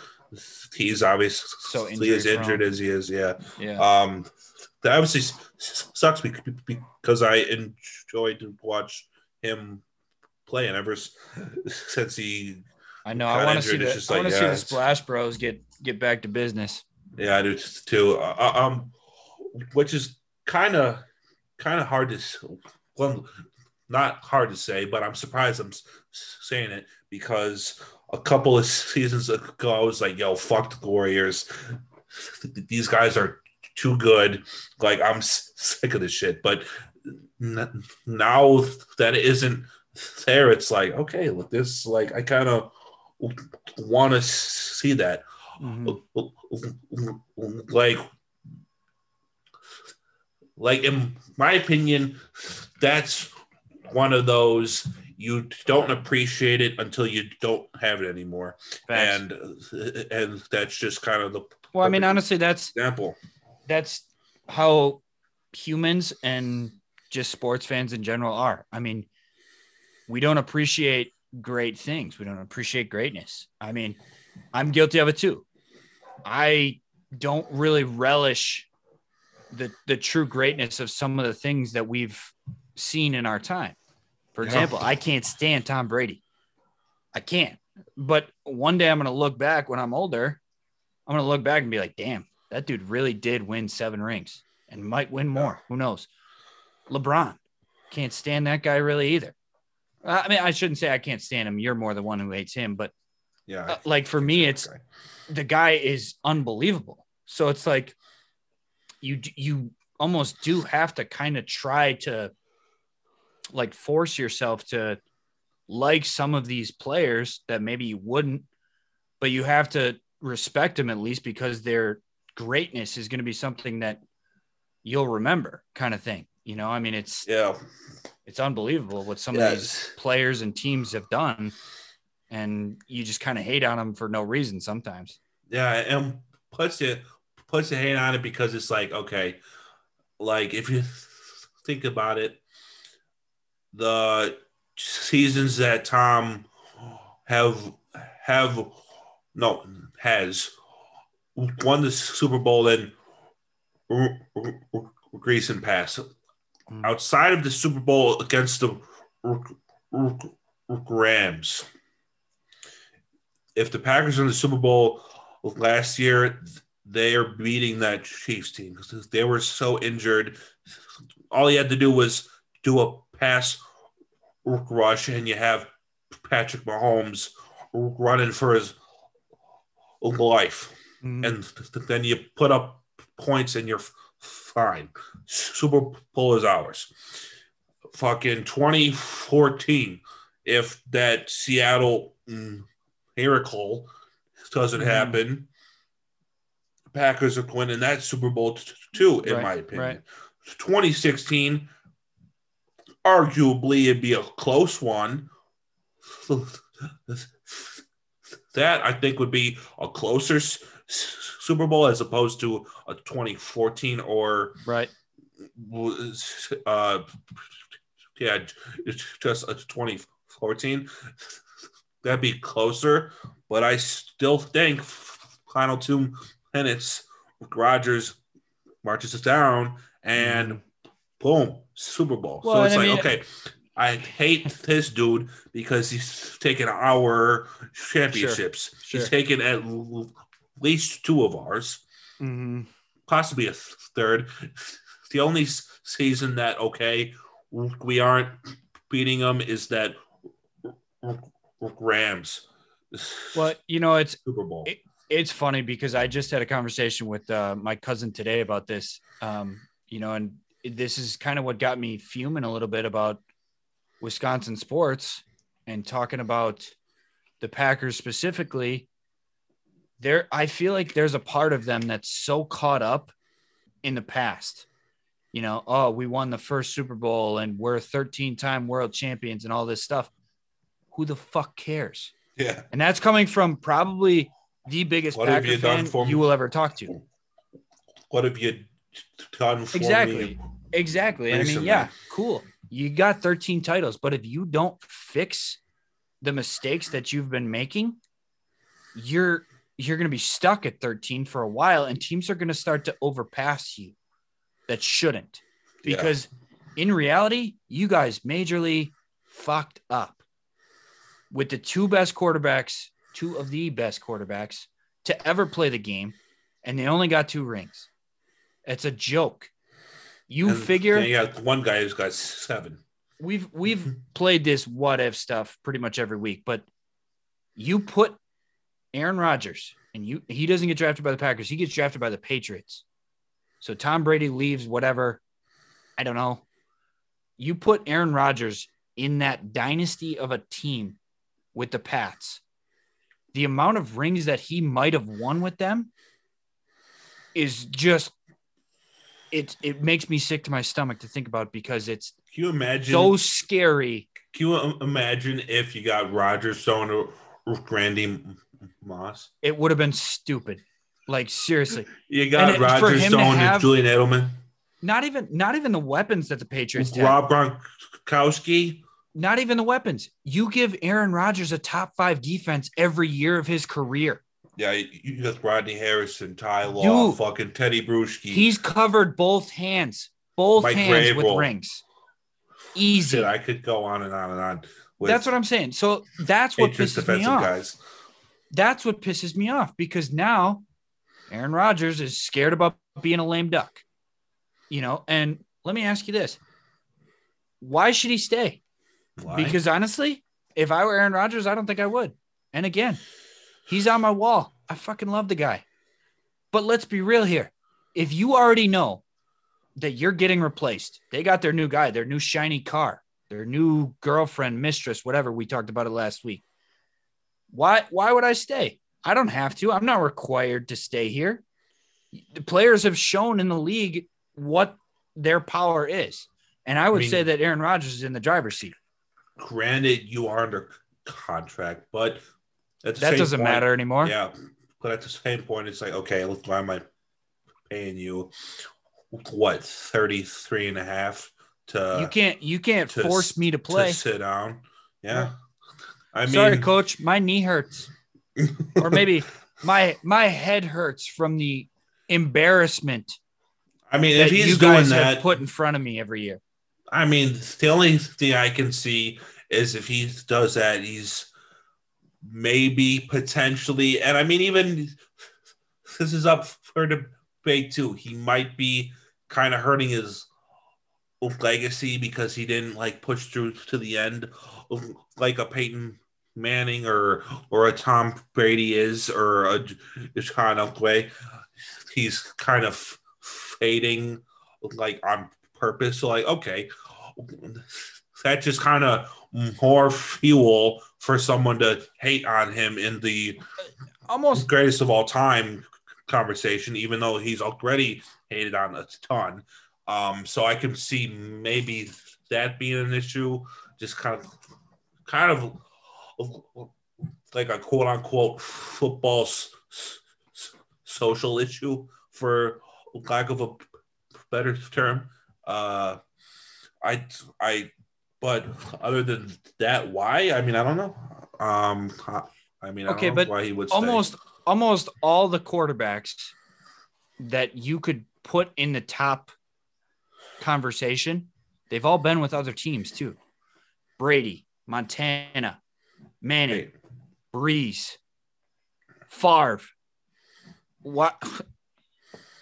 he's obviously So as injured as he is. Yeah. Yeah, Um, that obviously sucks because I enjoyed to watch him play, and ever since he, I know. I want to see the I want like, to see the Splash Bros get get back to business. yeah, I do too. Uh, um, which is kind of kind of hard to, well, not hard to say, but I'm surprised I'm saying it because a couple of seasons ago I was like, "Yo, fuck the Warriors. These guys are too good. Like I'm sick of this shit." But n- now that it isn't there, it's like, okay, look, this like I kind of want to see that Mhm. like like in my opinion that's one of those you don't appreciate it until you don't have it anymore and and that's just kind of the well, I mean, honestly, that's example that's how humans and just sports fans in general are. I mean, we don't appreciate great things. We don't appreciate greatness. I mean, I'm guilty of it too. I don't really relish the the true greatness of some of the things that we've seen in our time. For Yeah. example, I can't stand Tom Brady. I can't. But one day I'm going to look back when I'm older. I'm going to look back and be like, damn, that dude really did win seven rings and might win more. Who knows? LeBron can't stand that guy really either. I mean, I shouldn't say I can't stand him. You're more the one who hates him. But yeah uh, like for me, it's the guy is unbelievable. So it's like you you almost do have to kind of try to like force yourself to like some of these players that maybe you wouldn't, but you have to respect them at least because their greatness is going to be something that you'll remember, kind of thing. You know, I mean, it's yeah it's unbelievable what some of these players and teams have done, and you just kind of hate on them for no reason sometimes. Yeah, and puts it puts a hate on it because it's like okay, like if you think about it, the seasons that Tom have have no has won the Super Bowl in r- recent past. Mm. Outside of the Super Bowl against the Rams, if the Packers win the Super Bowl last year, they are beating that Chiefs team because they were so injured. All you had to do was do a pass rush, and you have Patrick Mahomes running for his life, Mhm. and then you put up points, and you're fine. Super Bowl is ours. Fucking 2014, if that Seattle mm, miracle doesn't Mhm. happen, Packers are winning that Super Bowl t- too, in Right, my opinion. right. 2016, arguably, it'd be a close one. that I think would be a closer s- Super Bowl as opposed to a 2014 or right. uh yeah it's just a 2014 that'd be closer but i still think final two minutes rodgers marches us down and boom super bowl Well, so it's I like mean- okay i hate this dude because he's taken our championships Sure. he's taken at least two of ours Mhm. possibly a third. The only season that okay, we aren't beating them is that Rams Well, you know, it's Super Bowl. it- it's funny because I just had a conversation with uh, my cousin today about this. Um, you know, and this is kind of what got me fuming a little bit about Wisconsin sports and talking about the Packers specifically. There, I feel like there's a part of them that's so caught up in the past. You know, oh, we won the first Super Bowl and we're 13 time world champions and all this stuff. Who the fuck cares? yeah. And that's coming from probably the biggest What Packer you fan you will ever talk to. What have you done for Exactly. me? Exactly. And I mean, yeah, cool. You got 13 titles, but if you don't fix the mistakes that you've been making, you're you're going to be stuck at 13 for a while and teams are going to start to overpass you that shouldn't. Yeah. Because in reality, you guys majorly fucked up with the two best quarterbacks, two of the best quarterbacks to ever play the game, and they only got two rings. It's a joke. You And figure you got one guy who's got seven. we've we've played this what if stuff pretty much every week, but you put Aaron Rodgers and you he doesn't get drafted by the Packers, he gets drafted by the Patriots. So Tom Brady leaves, whatever. I don't know. You put Aaron Rodgers in that dynasty of a team with the Pats. The amount of rings that he might have won with them is just it it makes me sick to my stomach to think about because it's Can you imagine? so scary. can you imagine if you got Roger Stone or Randy Moss? It would have been stupid. Like seriously, You got And Roger Stone and Julian Edelman, not even not even the weapons that the Patriots. Rob Gronkowski. Not even the weapons. You give Aaron Rodgers a top five defense every year of his career. Yeah, you got Rodney Harrison, Ty Law, Dude. fucking Tedy Bruschi. He's covered both hands, both Mike hands with rings. Easy. Shit, I could go on and on and on. with That's what I'm saying. So that's what pisses me off. guys. That's what pisses me off because now Aaron Rodgers is scared about being a lame duck. You know, and let me ask you this. Why should he stay? Why? Because honestly, if I were Aaron Rodgers, I don't think I would. And again, he's on my wall. I fucking love the guy. But let's be real here. If you already know that you're getting replaced, they got their new guy, their new shiny car, their new girlfriend, mistress, whatever. We talked about it last week. Why why would I stay? I don't have to. I'm not required to stay here. The players have shown in the league what their power is. And I would mean- say that Aaron Rodgers is in the driver's seat. Granted, you are under contract, but at That doesn't point- matter anymore. Yeah, but at the same point, it's like, okay, look, why am I paying you what 33 and a half to you can't you can't to force me to to play. sit down? Yeah, I mean, Sorry, coach, my knee hurts. or maybe my my head hurts from the embarrassment I mean, if he's doing guys that, put in front of me every year. I mean, the only thing I can see is if he does that, he's maybe potentially, and I mean, even this is up for debate too. He might be kind of hurting his legacy because he didn't like push through to the end, like a Peyton Manning or or a Tom Brady is, or a John Elway. He's kind of fading like on purpose. So like, okay, that just kind of more fuel for someone to hate on him in the Almost greatest of all time conversation, even though he's already hated on a ton. Um, so I can see maybe that being an issue, just kind of, kind of like a quote unquote football social issue, for lack of a better term. Uh, I, I, but other than that, why? I mean, I don't know. Um, I mean, I Okay, don't know but why he would stay. almost almost all the quarterbacks that you could put in the top conversation, they've all been with other teams too. Brady, Montana, Manning, Hey, Brees, Favre. What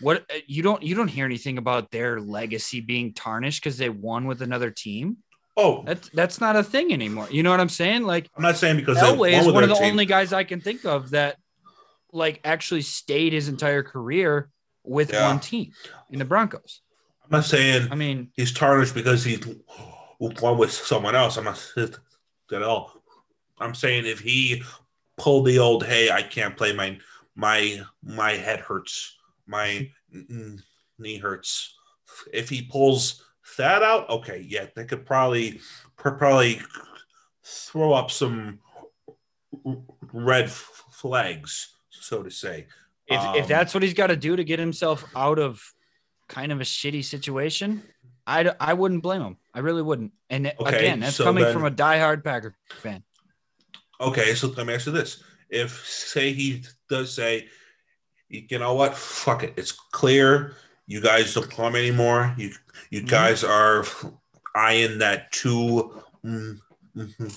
what uh, you don't you don't hear anything about their legacy being tarnished because they won with another team. Oh, That's that's not a thing anymore. You know what I'm saying? Like I'm not saying because Elway is one of the team. only guys I can think of that like actually stayed his entire career with Yeah. one team in the Broncos. I'm not saying I mean, he's tarnished because he won with someone else. I'm not saying that at all. I'm saying if he pulled the old, hey, I can't play my my my head hurts, my knee hurts. If he pulls that out, okay, yeah, they could probably probably throw up some red flags, so to say. if Um, if that's what he's got to do to get himself out of kind of a shitty situation, I, I wouldn't blame him. I really wouldn't. And Okay, again, that's so coming then- from a diehard Packer fan. Okay, so let me ask you this: If say he does say, you know what, fuck it, it's clear you guys don't come anymore. You you Mhm. guys are eyeing that two mm,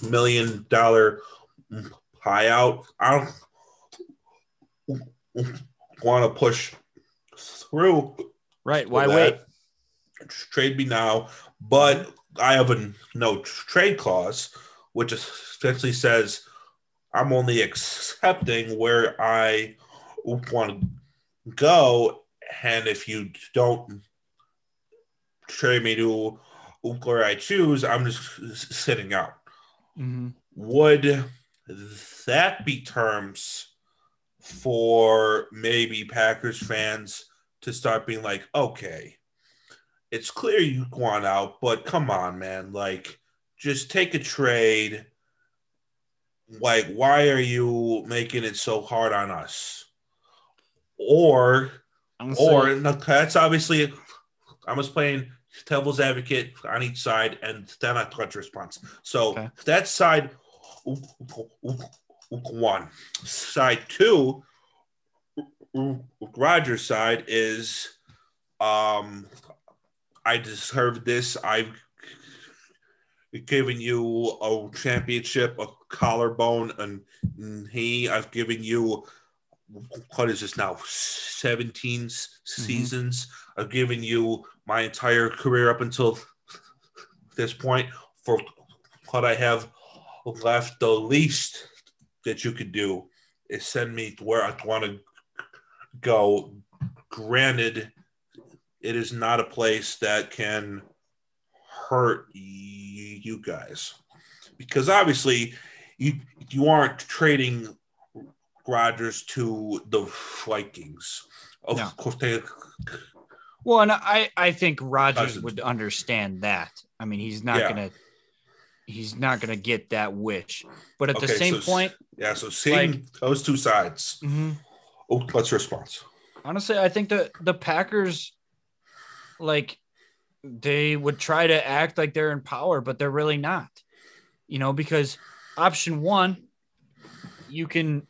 million dollar buyout. I don't want to push through. Right? Why wait? Trade me now, but I have a no trade clause, which essentially says I'm only accepting where I want to go, and if you don't trade me to where I choose, I'm just sitting out. Mhm. Would that be terms for maybe Packers fans to start being like, okay, it's clear you want out, but come on, man, like just take a trade. Like, why are you making it so hard on us? Or, or no, that's obviously I was playing devil's advocate on each side, and then I your response. So Okay. that side one, side two, Rodgers' side is, um, I deserve this. I've given you a championship, a collarbone, and he. I've given you what is this now? 17 mm-hmm. seasons. I've given you my entire career up until this point for what I have left. The least that you could do is send me to where I want to go. Granted, it is not a place that can hurt y- you guys because obviously you you aren't trading Rodgers to the Vikings. Of No. course, they well, and I I think Rodgers Cousins. would understand that. I mean, he's not Yeah. gonna he's not gonna get that wish. But at the same so point, yeah. So seeing those two sides, mhm, oh, what's your response? honestly, I think the the Packers like they would try to act like they're in power, but they're really not. You know, because option one, you can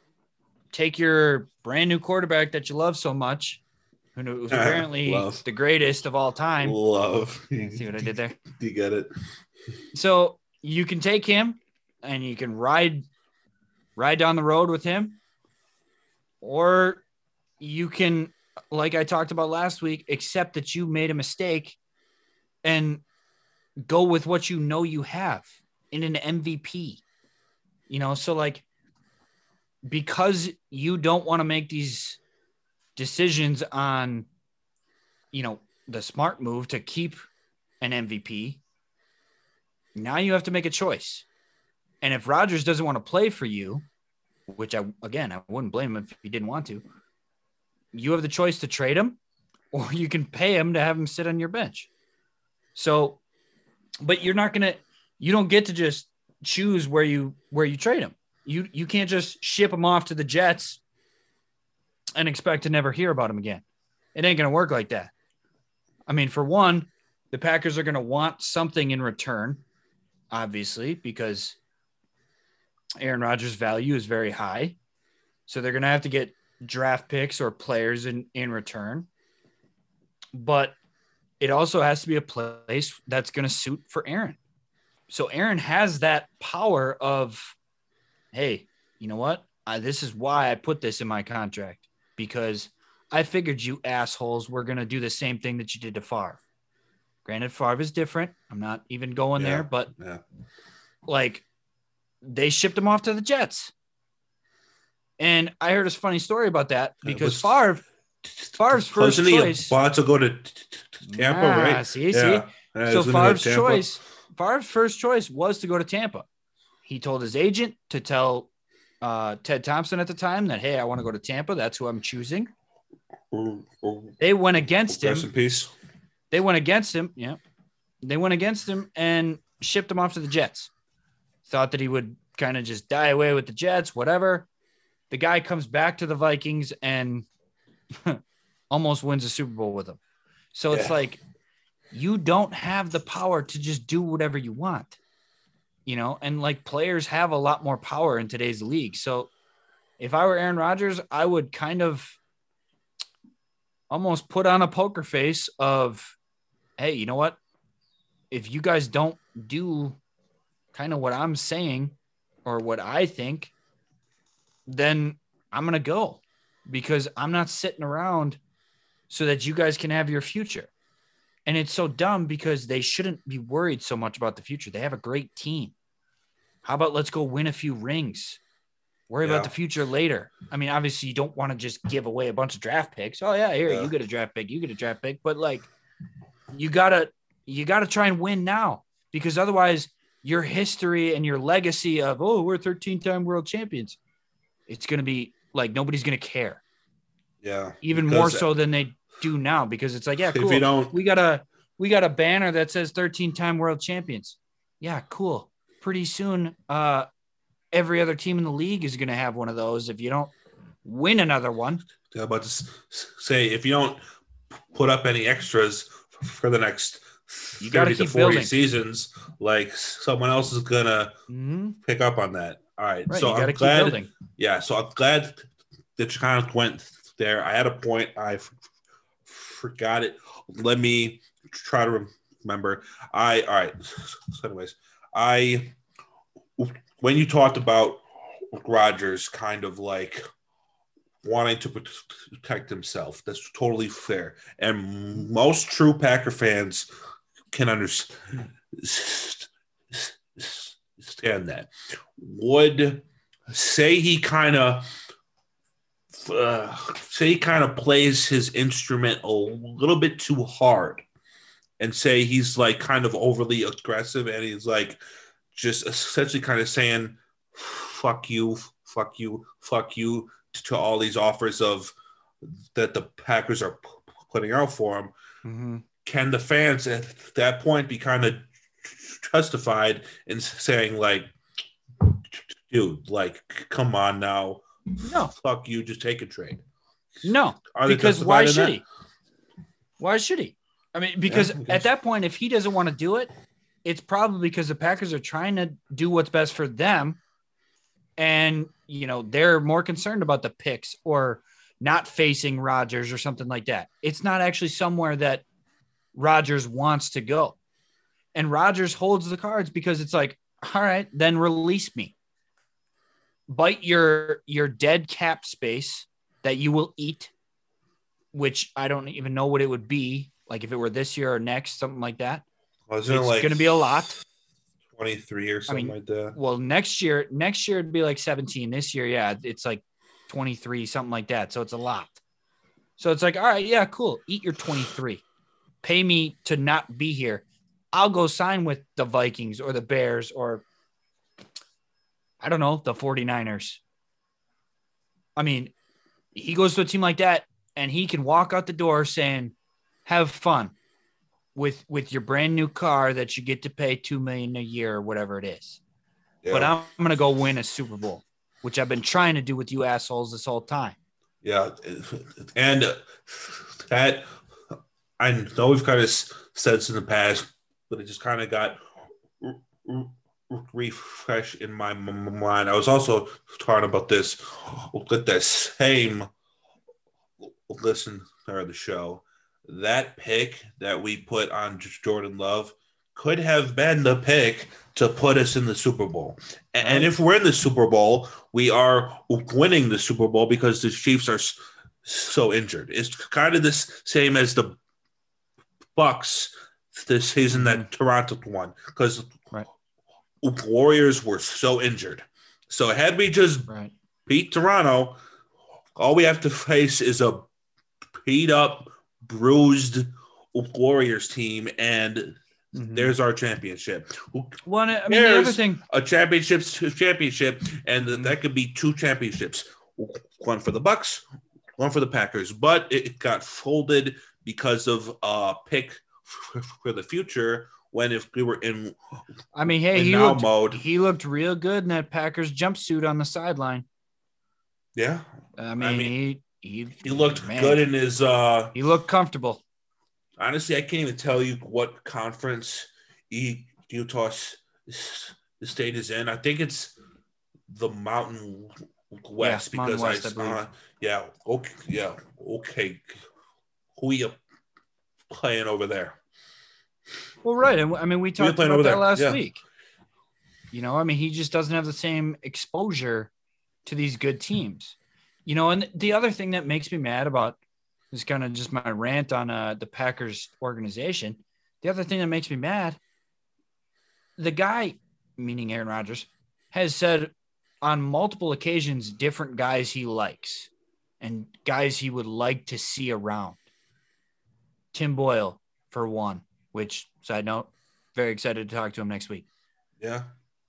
take your brand new quarterback that you love so much, who was apparently Love. the greatest of all time. Love. See what I did there? You get it? So you can take him and you can ride ride down the road with him, or you can, like I talked about last week, accept that you made a mistake and go with what you know you have in an MVP. You know, so like because you don't want to make these decisions on, you know, the smart move to keep an MVP, now you have to make a choice. And if Rodgers doesn't want to play for you, which I again I wouldn't blame him if he didn't want to, you have the choice to trade him or you can pay him to have him sit on your bench. So, but you're not gonna you don't get to just choose where you where you trade him. You you can't just ship him off to the Jets and expect to never hear about him again. It ain't gonna work like that. I mean, for one, the Packers are going to want something in return, obviously, because Aaron Rodgers' value is very high. So they're going to have to get draft picks or players in, in return. But it also has to be a place that's going to suit for Aaron. So Aaron has that power of, hey, you know what? I, this is why I put this in my contract because I figured you assholes were gonna do the same thing that you did to Favre. Granted, Favre is different. I'm not even going Yeah. there, but Yeah. like they shipped him off to the Jets. And I heard a funny story about that because Favre, Favre's first choice. about to go to Tampa, Ah, right? See, see. Yeah. So he's gonna go to Favre's choice, Favre's first choice was to go to Tampa. He told his agent to tell uh, Ted Thompson at the time that, hey, I want to go to Tampa. That's who I'm choosing. Ooh, ooh. They went against him. Rest in peace. They went against him. Yeah. They went against him and shipped him off to the Jets. Thought that he would kind of just die away with the Jets, whatever. The guy comes back to the Vikings and almost wins a Super Bowl with them. So it's Yeah. like you don't have the power to just do whatever you want. You know, and like players have a lot more power in today's league. So if I were Aaron Rodgers, I would kind of almost put on a poker face of, hey, you know what? If you guys don't do kind of what I'm saying or what I think, then I'm going to go because I'm not sitting around so that you guys can have your future. And it's so dumb because they shouldn't be worried so much about the future. They have a great team. How about let's go win a few rings? Worry Yeah. about the future later. I mean, obviously, you don't want to just give away a bunch of draft picks. Oh yeah, here Yeah. you get a draft pick, you get a draft pick, but like, you gotta you gotta try and win now because otherwise, your history and your legacy of oh we're 13 time world champions, it's gonna be like nobody's gonna care Yeah. even more so than they do now because it's like yeah, If cool. you don't, we got a we got a banner that says 13 time world champions. Yeah, cool. Pretty soon, uh, every other team in the league is going to have one of those. If you don't win another one, I'm about to say, if you don't put up any extras for the next You gotta 30 to keep 40 building. seasons, like someone else is gonna mhm, pick up on that. All right. right, so to I'm glad. building. Yeah. So I'm glad that you kind of went there. I had a point. I f- forgot it. Let me try to remember. I all right. So, anyways, I when you talked about Rodgers kind of like wanting to protect himself, that's totally fair. And most true Packer fans can understand that. Would say he kind of uh, say he kind of plays his instrument a little bit too hard and say he's like kind of overly aggressive and he's like just essentially kind of saying fuck you fuck you fuck you to all these offers of that the packers are putting out for him Mhm. can the fans at that point be kind of justified in saying like dude like come on now No, fuck you just take a trade no, because why should that? he? Why should he? I mean, because I at that point, if he doesn't want to do it, it's probably because the Packers are trying to do what's best for them. And, you know, they're more concerned about the picks or not facing Rodgers or something like that. It's not actually somewhere that Rodgers wants to go. And Rodgers holds the cards because it's like, all right, then release me. Bite your your dead cap space that you will eat, which I don't even know what it would be. Like if it were this year or next, something like that. Wasn't It's like going to be a lot. 23 or something mean, like that Well, next year, next year it'd be like 17. This year, yeah, it's like 23, something like that. So it's a lot. So it's like, all right, yeah, cool. Eat your 23. Pay me to not be here. I'll go sign with the Vikings or the Bears or I don't know, the 49ers. I mean, he goes to a team like that and he can walk out the door saying, have fun with with your brand new car that you get to pay 2 million a year or whatever it is but I'm, I'm going to go win a Super Bowl, which I've been trying to do with you assholes this whole time. Yeah, and that I know we've kind of said this in the past, but it just kind of got re- re- in my m- mind. I was also talking about this with that same listen or the show. That pick that we put on Jordan Love could have been the pick to put us in the Super Bowl. And, if we're in the Super Bowl, we are winning the Super Bowl because the Chiefs are so injured. It's kind of the same as the Bucks this season that mm-hmm. Toronto won because. Warriors were so injured. So had we just Right. beat Toronto, all we have to face is a beat up, bruised Warriors team, and Mhm. there's our championship. One, I mean, the other thing, a championship's championship, and Mhm. that could be two championships, one for the Bucks, one for the Packers. But it got folded because of a pick for the future. When if we were in, I mean, hey, he now looked, mode, he looked real good in that Packers jumpsuit on the sideline. yeah, I mean, mean, he he he looked man, good in his. uh He looked comfortable. Honestly, I can't even tell you what conference E- Utah State is in. I think it's the Mountain West Yeah, Mountain because West, I I saw. Yeah. Okay. Yeah. Okay. Who are you playing over there? Well, right. And I mean, we talked about that there, last yeah. week. You know, I mean, he just doesn't have the same exposure to these good teams. You know, and the other thing that makes me mad about is kind of just my rant on uh, the Packers organization. The other thing that makes me mad, the guy, meaning Aaron Rodgers, has said on multiple occasions different guys he likes and guys he would like to see around. Tim Boyle, for one, which, side note, very excited to talk to him next week. Yeah.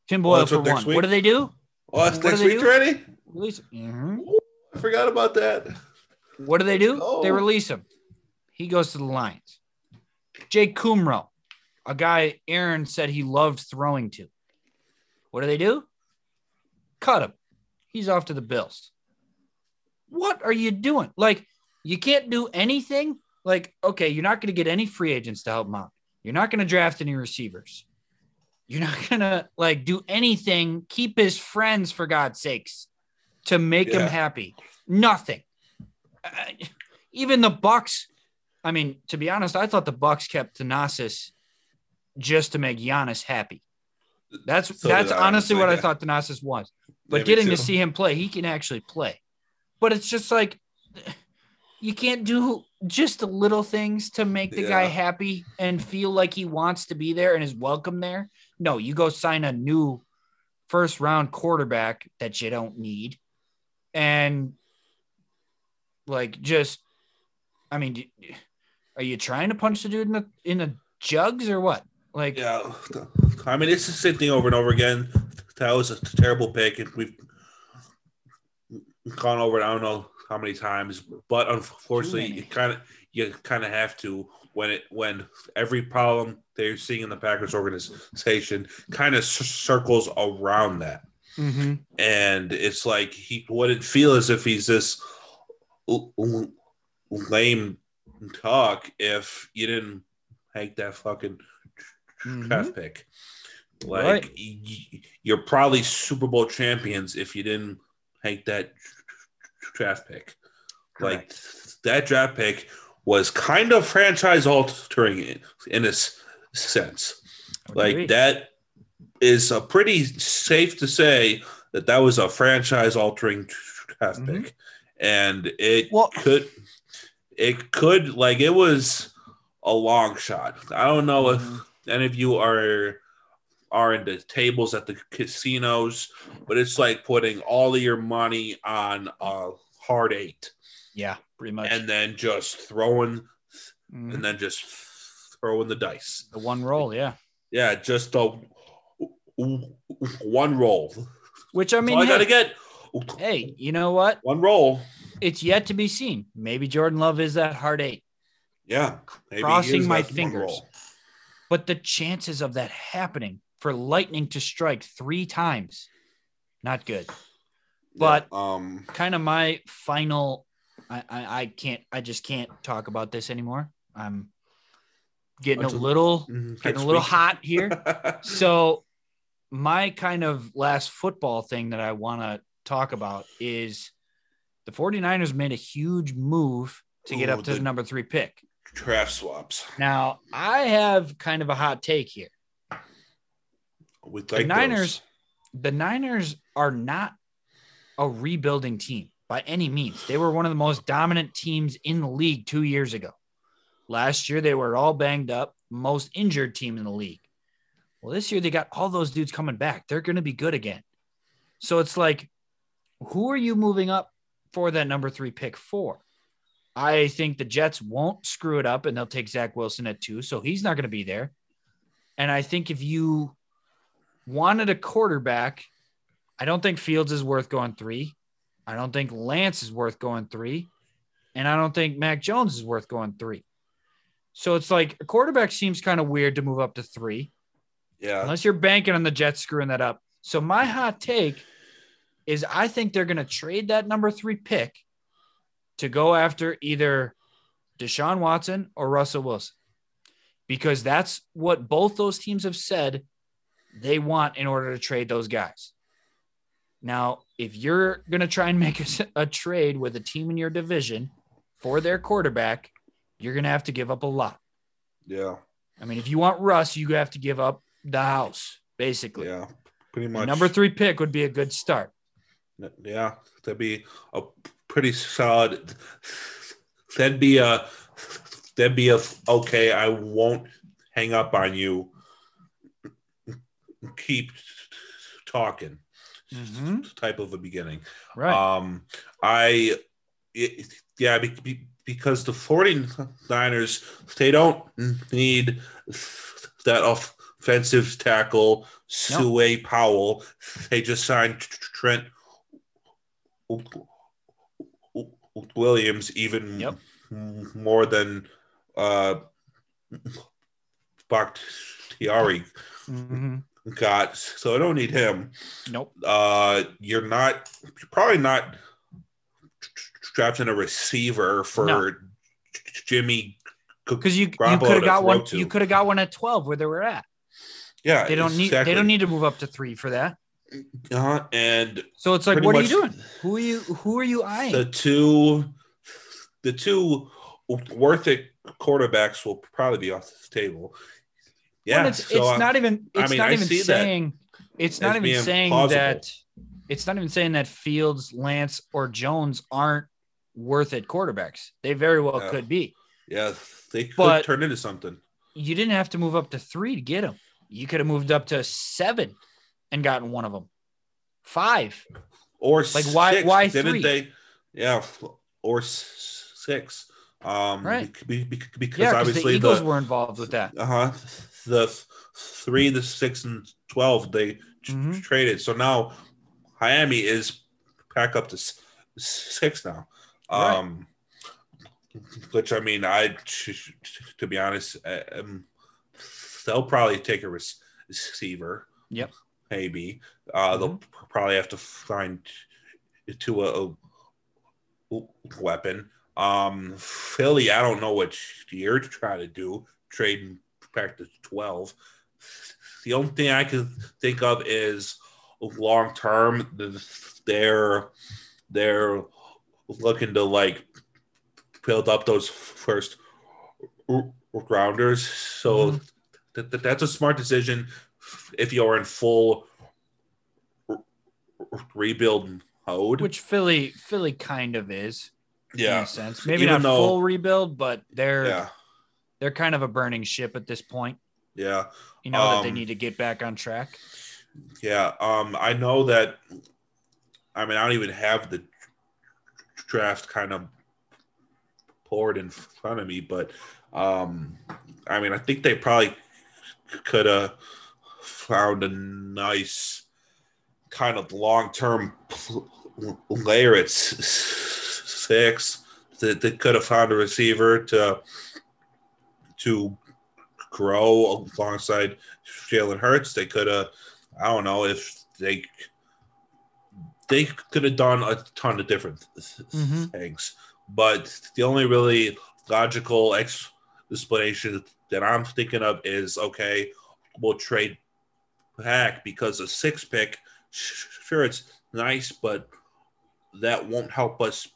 Tim Boyle, for one. week? What do they do? Oh, that's What next week do? already. Release. Mhm. I forgot about that. What do they do? Oh. They release him. He goes to the Lions. Jake Kumerow, a guy Aaron said he loved throwing to. What do they do? Cut him. He's off to the Bills. What are you doing? Like, you can't do anything. Like, okay, you're not going to get any free agents to help him out. You're not going to draft any receivers. You're not going to like do anything. Keep his friends for God's sakes to make him happy. Nothing. Uh, even the Bucks. I mean, to be honest, I thought the Bucks kept Thanasis just to make Giannis happy. That's So that's I, honestly honestly, what I thought Thanasis was. But Yeah, getting to see him play, he can actually play. But it's just like you can't do just little things to make the guy happy and feel like he wants to be there and is welcome there. No, you go sign a new first round quarterback that you don't need. And like just I mean are you trying to punch the dude in the in the jugs or what? Like Yeah, I mean it's the same thing over and over again. That was a terrible pick, and we've gone over it. I don't know how many times, but unfortunately, you kind of you kind of have to when it when every problem they're seeing in the Packers organization kind of circles around that, Mhm. and it's like he wouldn't feel as if he's this l- l- lame talk if you didn't make that fucking Mhm. draft pick. Like Right. y- you're probably Super Bowl champions if you didn't take that draft pick. Like that draft pick was kind of franchise altering in, in a s- sense. Like agree. that is a pretty safe to say that that was a franchise altering draft Mhm. pick, and it Well- could it could like it was a long shot. I don't know if Mhm. any of you are are in the tables at the casinos, but it's like putting all of your money on a hard eight Yeah, pretty much. and then just throwing Mhm. and then just throwing the dice. the one roll, yeah. Yeah, just a one roll. Which I mean, all I gotta get. hey, you know what? One roll. It's yet to be seen. Maybe Jordan Love is that hard eight, Yeah. maybe he Crossing my fingers. but the chances of that happening for lightning to strike three times, not good. But- Yeah, um, Kind of my final. I, I I can't. I just can't talk about this anymore. I'm getting a little getting a little hot here. So, my kind of last football thing that I want to talk about is the 49ers made a huge move to get Ooh, up to the the- number three pick. Draft swaps. Now, I have kind of a hot take here. The Niners, the Niners are not a rebuilding team. by any means. They were one of the most dominant teams in the league two years ago. Last year, they were all banged up, most injured team in the league. Well, this year, they got all those dudes coming back. They're going to be good again. So it's like, who are you moving up for that number three pick for? I think the Jets won't screw it up and they'll take Zach Wilson at two. So he's not going to be there. And I think if you wanted a quarterback, I don't think Fields is worth going three. I don't think Lance is worth going three. And I don't think Mac Jones is worth going three. So it's like a quarterback seems kind of weird to move up to three Yeah. unless you're banking on the Jets screwing that up. So my hot take is I think they're going to trade that number three pick to go after either Deshaun Watson or Russell Wilson, because that's what both those teams have said they want in order to trade those guys. Now, if you're going to try and make a, a trade with a team in your division for their quarterback, you're going to have to give up a lot. Yeah. I mean, if you want Russ, you have to give up the house, basically. Yeah. Pretty The much. number three pick would be a good start. Yeah. That'd be a pretty solid. That'd be a. That'd be a okay. I won't hang up on you. Keep talking. Type of a beginning. Right. Um, I, it, yeah, be, be, because the 49ers, they don't need that offensive tackle, Sue Powell. They just signed Trent Williams even Yep. more than uh, Bakhtiari Mhm. Got. So I don't need him Nope. uh, you're not you're probably not drafting a receiver for No. Jimmy. Because you you could have got one. to. You could have got one at twelve where they were at. Yeah, They don't need. They don't need to move up to three for that. Uh-huh. And So it's like, what are you doing? Who are you? Who are you eyeing? the two, the two worth it quarterbacks will probably be off the table. Yeah, Well, it's, so it's uh, not even. I It's mean, not I even see that saying. It's not even saying plausible. that. It's not even saying that Fields, Lance, or Jones aren't worth it quarterbacks. They very well Yeah. could be. yeah, they could But- turn into something. You didn't have to move up to three to get them. You could have moved up to seven and gotten one of them. Five. Or Like, why- six, why didn't three? they? Yeah, or six. Um, Right. be- be- because Yeah, because the obviously Eagles the, were involved with that. uh huh the three, the six, and twelve they t- Mhm. traded. So now Miami is back up to s- six now. Right. Um, which I mean, I to be honest, um, they'll probably take a receiver. Yep. Maybe uh, they'll Mm-hmm. probably have to find to a, a weapon. Um, Philly, I don't know what you're trying to do. Trading back to twelve. The only thing I can think of is long term. They're they're looking to like build up those first rounders. So Mhm. th- th- that's a smart decision if you're in full re- rebuild mode. Which Philly Philly kind of is. In yeah, a sense. Maybe Even not though- full rebuild, but they're yeah, they're kind of a burning ship at this point. yeah. You know that they Um, need to get back on track. Yeah, um, I know that. I mean, I don't even have the draft kind of poured in front of me, but um, I mean, I think they probably could have found a nice kind of long-term player at s- six. That they could have found a receiver to to grow alongside Jalen Hurts. They could have, I don't know, if they they could have done a ton of different Mhm. things. But the only really logical explanation that I'm thinking of is okay, we'll trade back because a six pick, sure, it's nice, but that won't help us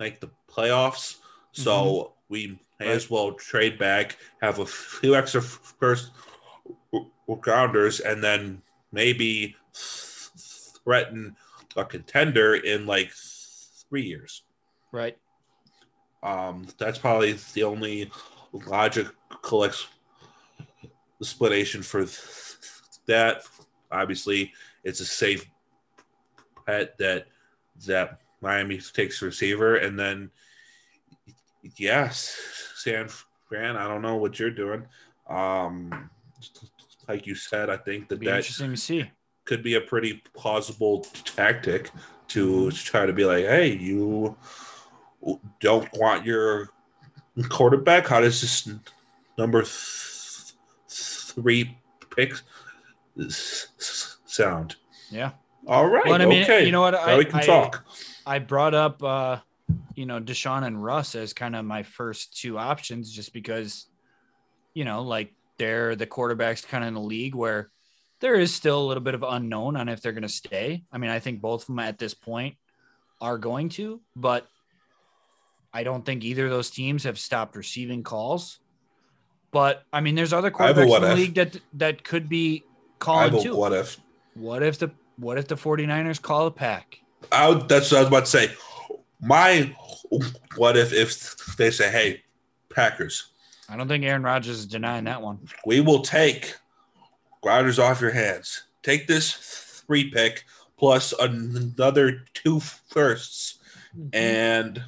make the playoffs. So we may as well trade back, have a few extra first rounders, and then maybe threaten a contender in like three years. Right. Um, that's probably the only logical ex- explanation for that. Obviously, it's a safe bet that that Miami takes receiver, and then yes, San Fran. I don't know what you're doing. Um, like you said, I think that that interesting to see. could be a pretty plausible tactic to try to be like, hey, you don't want your quarterback. How does this number th- three pick sound? Yeah. All right. Well, I mean, okay. you know what? now I, we can I, talk. I brought up, uh, you know, Deshaun and Russ as kind of my first two options, just because, you know, like they're the quarterbacks kind of in the league where there is still a little bit of unknown on if they're going to stay. I mean, I think both of them at this point are going to, but I don't think either of those teams have stopped receiving calls. But I mean, there's other quarterbacks in the if. league that that could be calling too. what if. What if the what if the 49ers call a pack? I would, that's what I was about to say. My what if if they say, hey, Packers, I don't think Aaron Rodgers is denying that one. we will take Rodgers off your hands. Take this three pick plus another two firsts, mm-hmm. and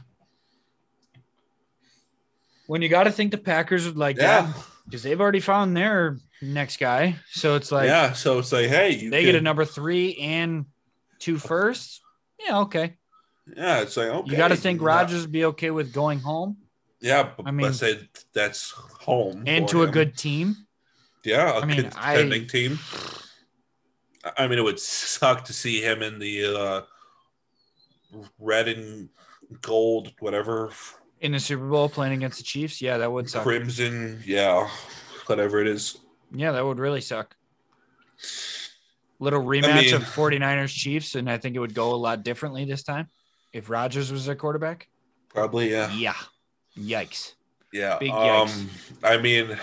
When you got to think the Packers would like yeah, that because they've already found their next guy. So it's like yeah. So it's like, hey, you they get a number three and two firsts. Yeah, okay. Yeah, it's like okay. You got to think yeah. Rodgers would be okay with going home Yeah, but I mean- let's say that's home and to a good team. yeah, a I mean, contending I- team. I mean, it would suck to see him in the uh, red and gold, whatever In the Super Bowl playing against the Chiefs, yeah, that would suck. crimson, yeah, whatever it is. Yeah, that would really suck. Little rematch mean- of 49ers Chiefs, and I think it would go a lot differently this time if Rodgers was their quarterback. Probably, yeah, Yeah. Yikes. yeah. Big um. I mean,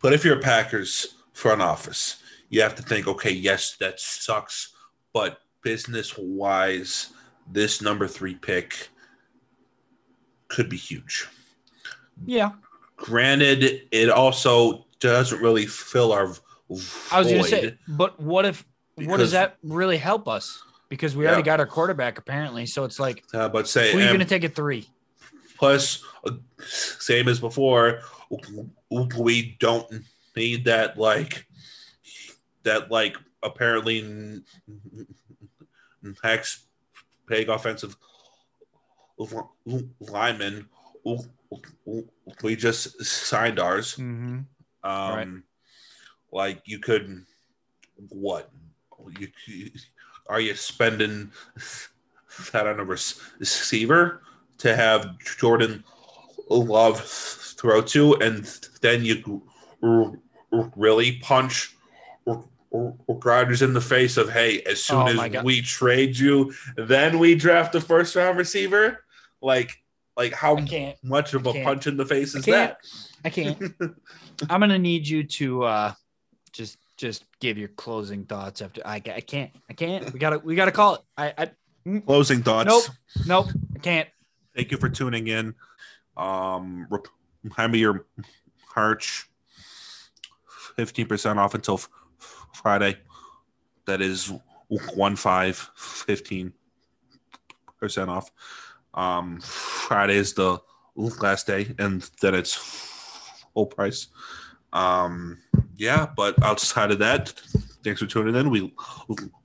but if you're a Packers front office, you have to think, okay, yes, that sucks, but business wise, this number three pick could be huge. Yeah. Granted, it also doesn't really fill our void. I was going to say, but what if, what does that really help us? Because we Yeah. already got our quarterback apparently. So it's like, Uh, but say who are you going to take at three? plus, uh, same as before, we don't need that like that like apparently next big offensive lineman. We just signed ours. Mm-hmm. Um, Right. like you could what you, you- are you spending that on a receiver to have Jordan Love throw to, and then you really punch Rodgers in the face of hey, as soon Oh as we trade you, then we draft a first round receiver. Like, like how much of a punch in the face is can't. that? I can't. I'm going to need you to uh, just give your closing thoughts after I, I can't. I can't. We got to we got to call it. I, I Closing thoughts. Nope. nope. I can't. Thank you for tuning in. Um, remind me your fifteen percent off until Friday. That is one five fifteen percent off. Um, Friday is the last day, and then it's full price. Um, yeah, but outside of that, thanks for tuning in. We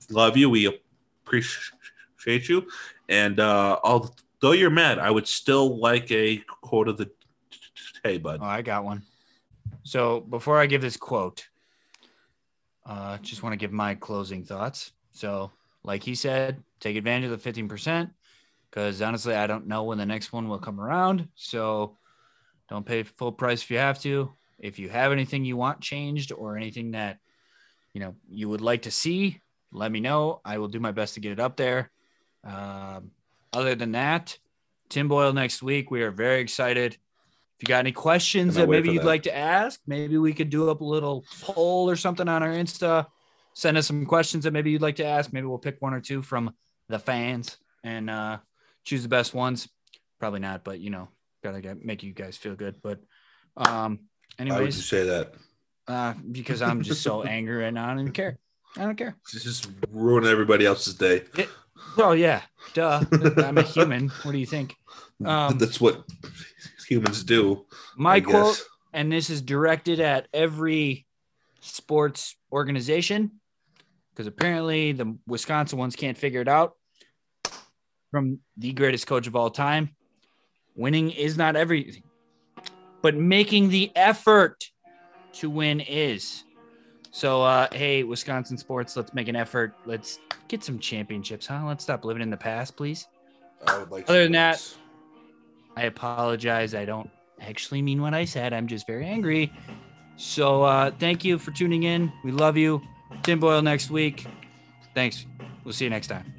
love you. We appreciate you, and uh, although you're mad, I would still like a quote of the day, bud. Oh, I got one. So before I give this quote, uh, just want to give my closing thoughts. So, like he said, take advantage of the 15% because honestly, I don't know when the next one will come around. So, don't pay full price if you have to. If you have anything you want changed or anything that you know you would like to see, let me know. I will do my best to get it up there. Um, other than that, Tim Boyle next week. We are very excited. If you got any questions that maybe you'd that. like to ask, maybe we could do up a little poll or something on our Insta. Send us some questions that maybe you'd like to ask. Maybe we'll pick one or two from the fans. and uh, choose the best ones. Probably not, but you know, gotta get, make you guys feel good. But um, Why would you anyways, say that? uh, because I'm just so angry right now. I don't even care. I don't care. It's just ruin everybody else's day. Well, yeah, duh. I'm a human. What do you think? Um, That's what humans do. My quote, and this is directed at every sports organization because apparently the Wisconsin ones can't figure it out. From the greatest coach of all time, winning is not everything, but making the effort to win is. So, uh, hey, Wisconsin sports, let's make an effort. Let's get some championships, huh? Let's stop living in the past, please. I would like Other than that-. I apologize. I don't actually mean what I said. I'm just very angry. So uh, thank you for tuning in. We love you. Tim Boyle next week. Thanks. We'll see you next time.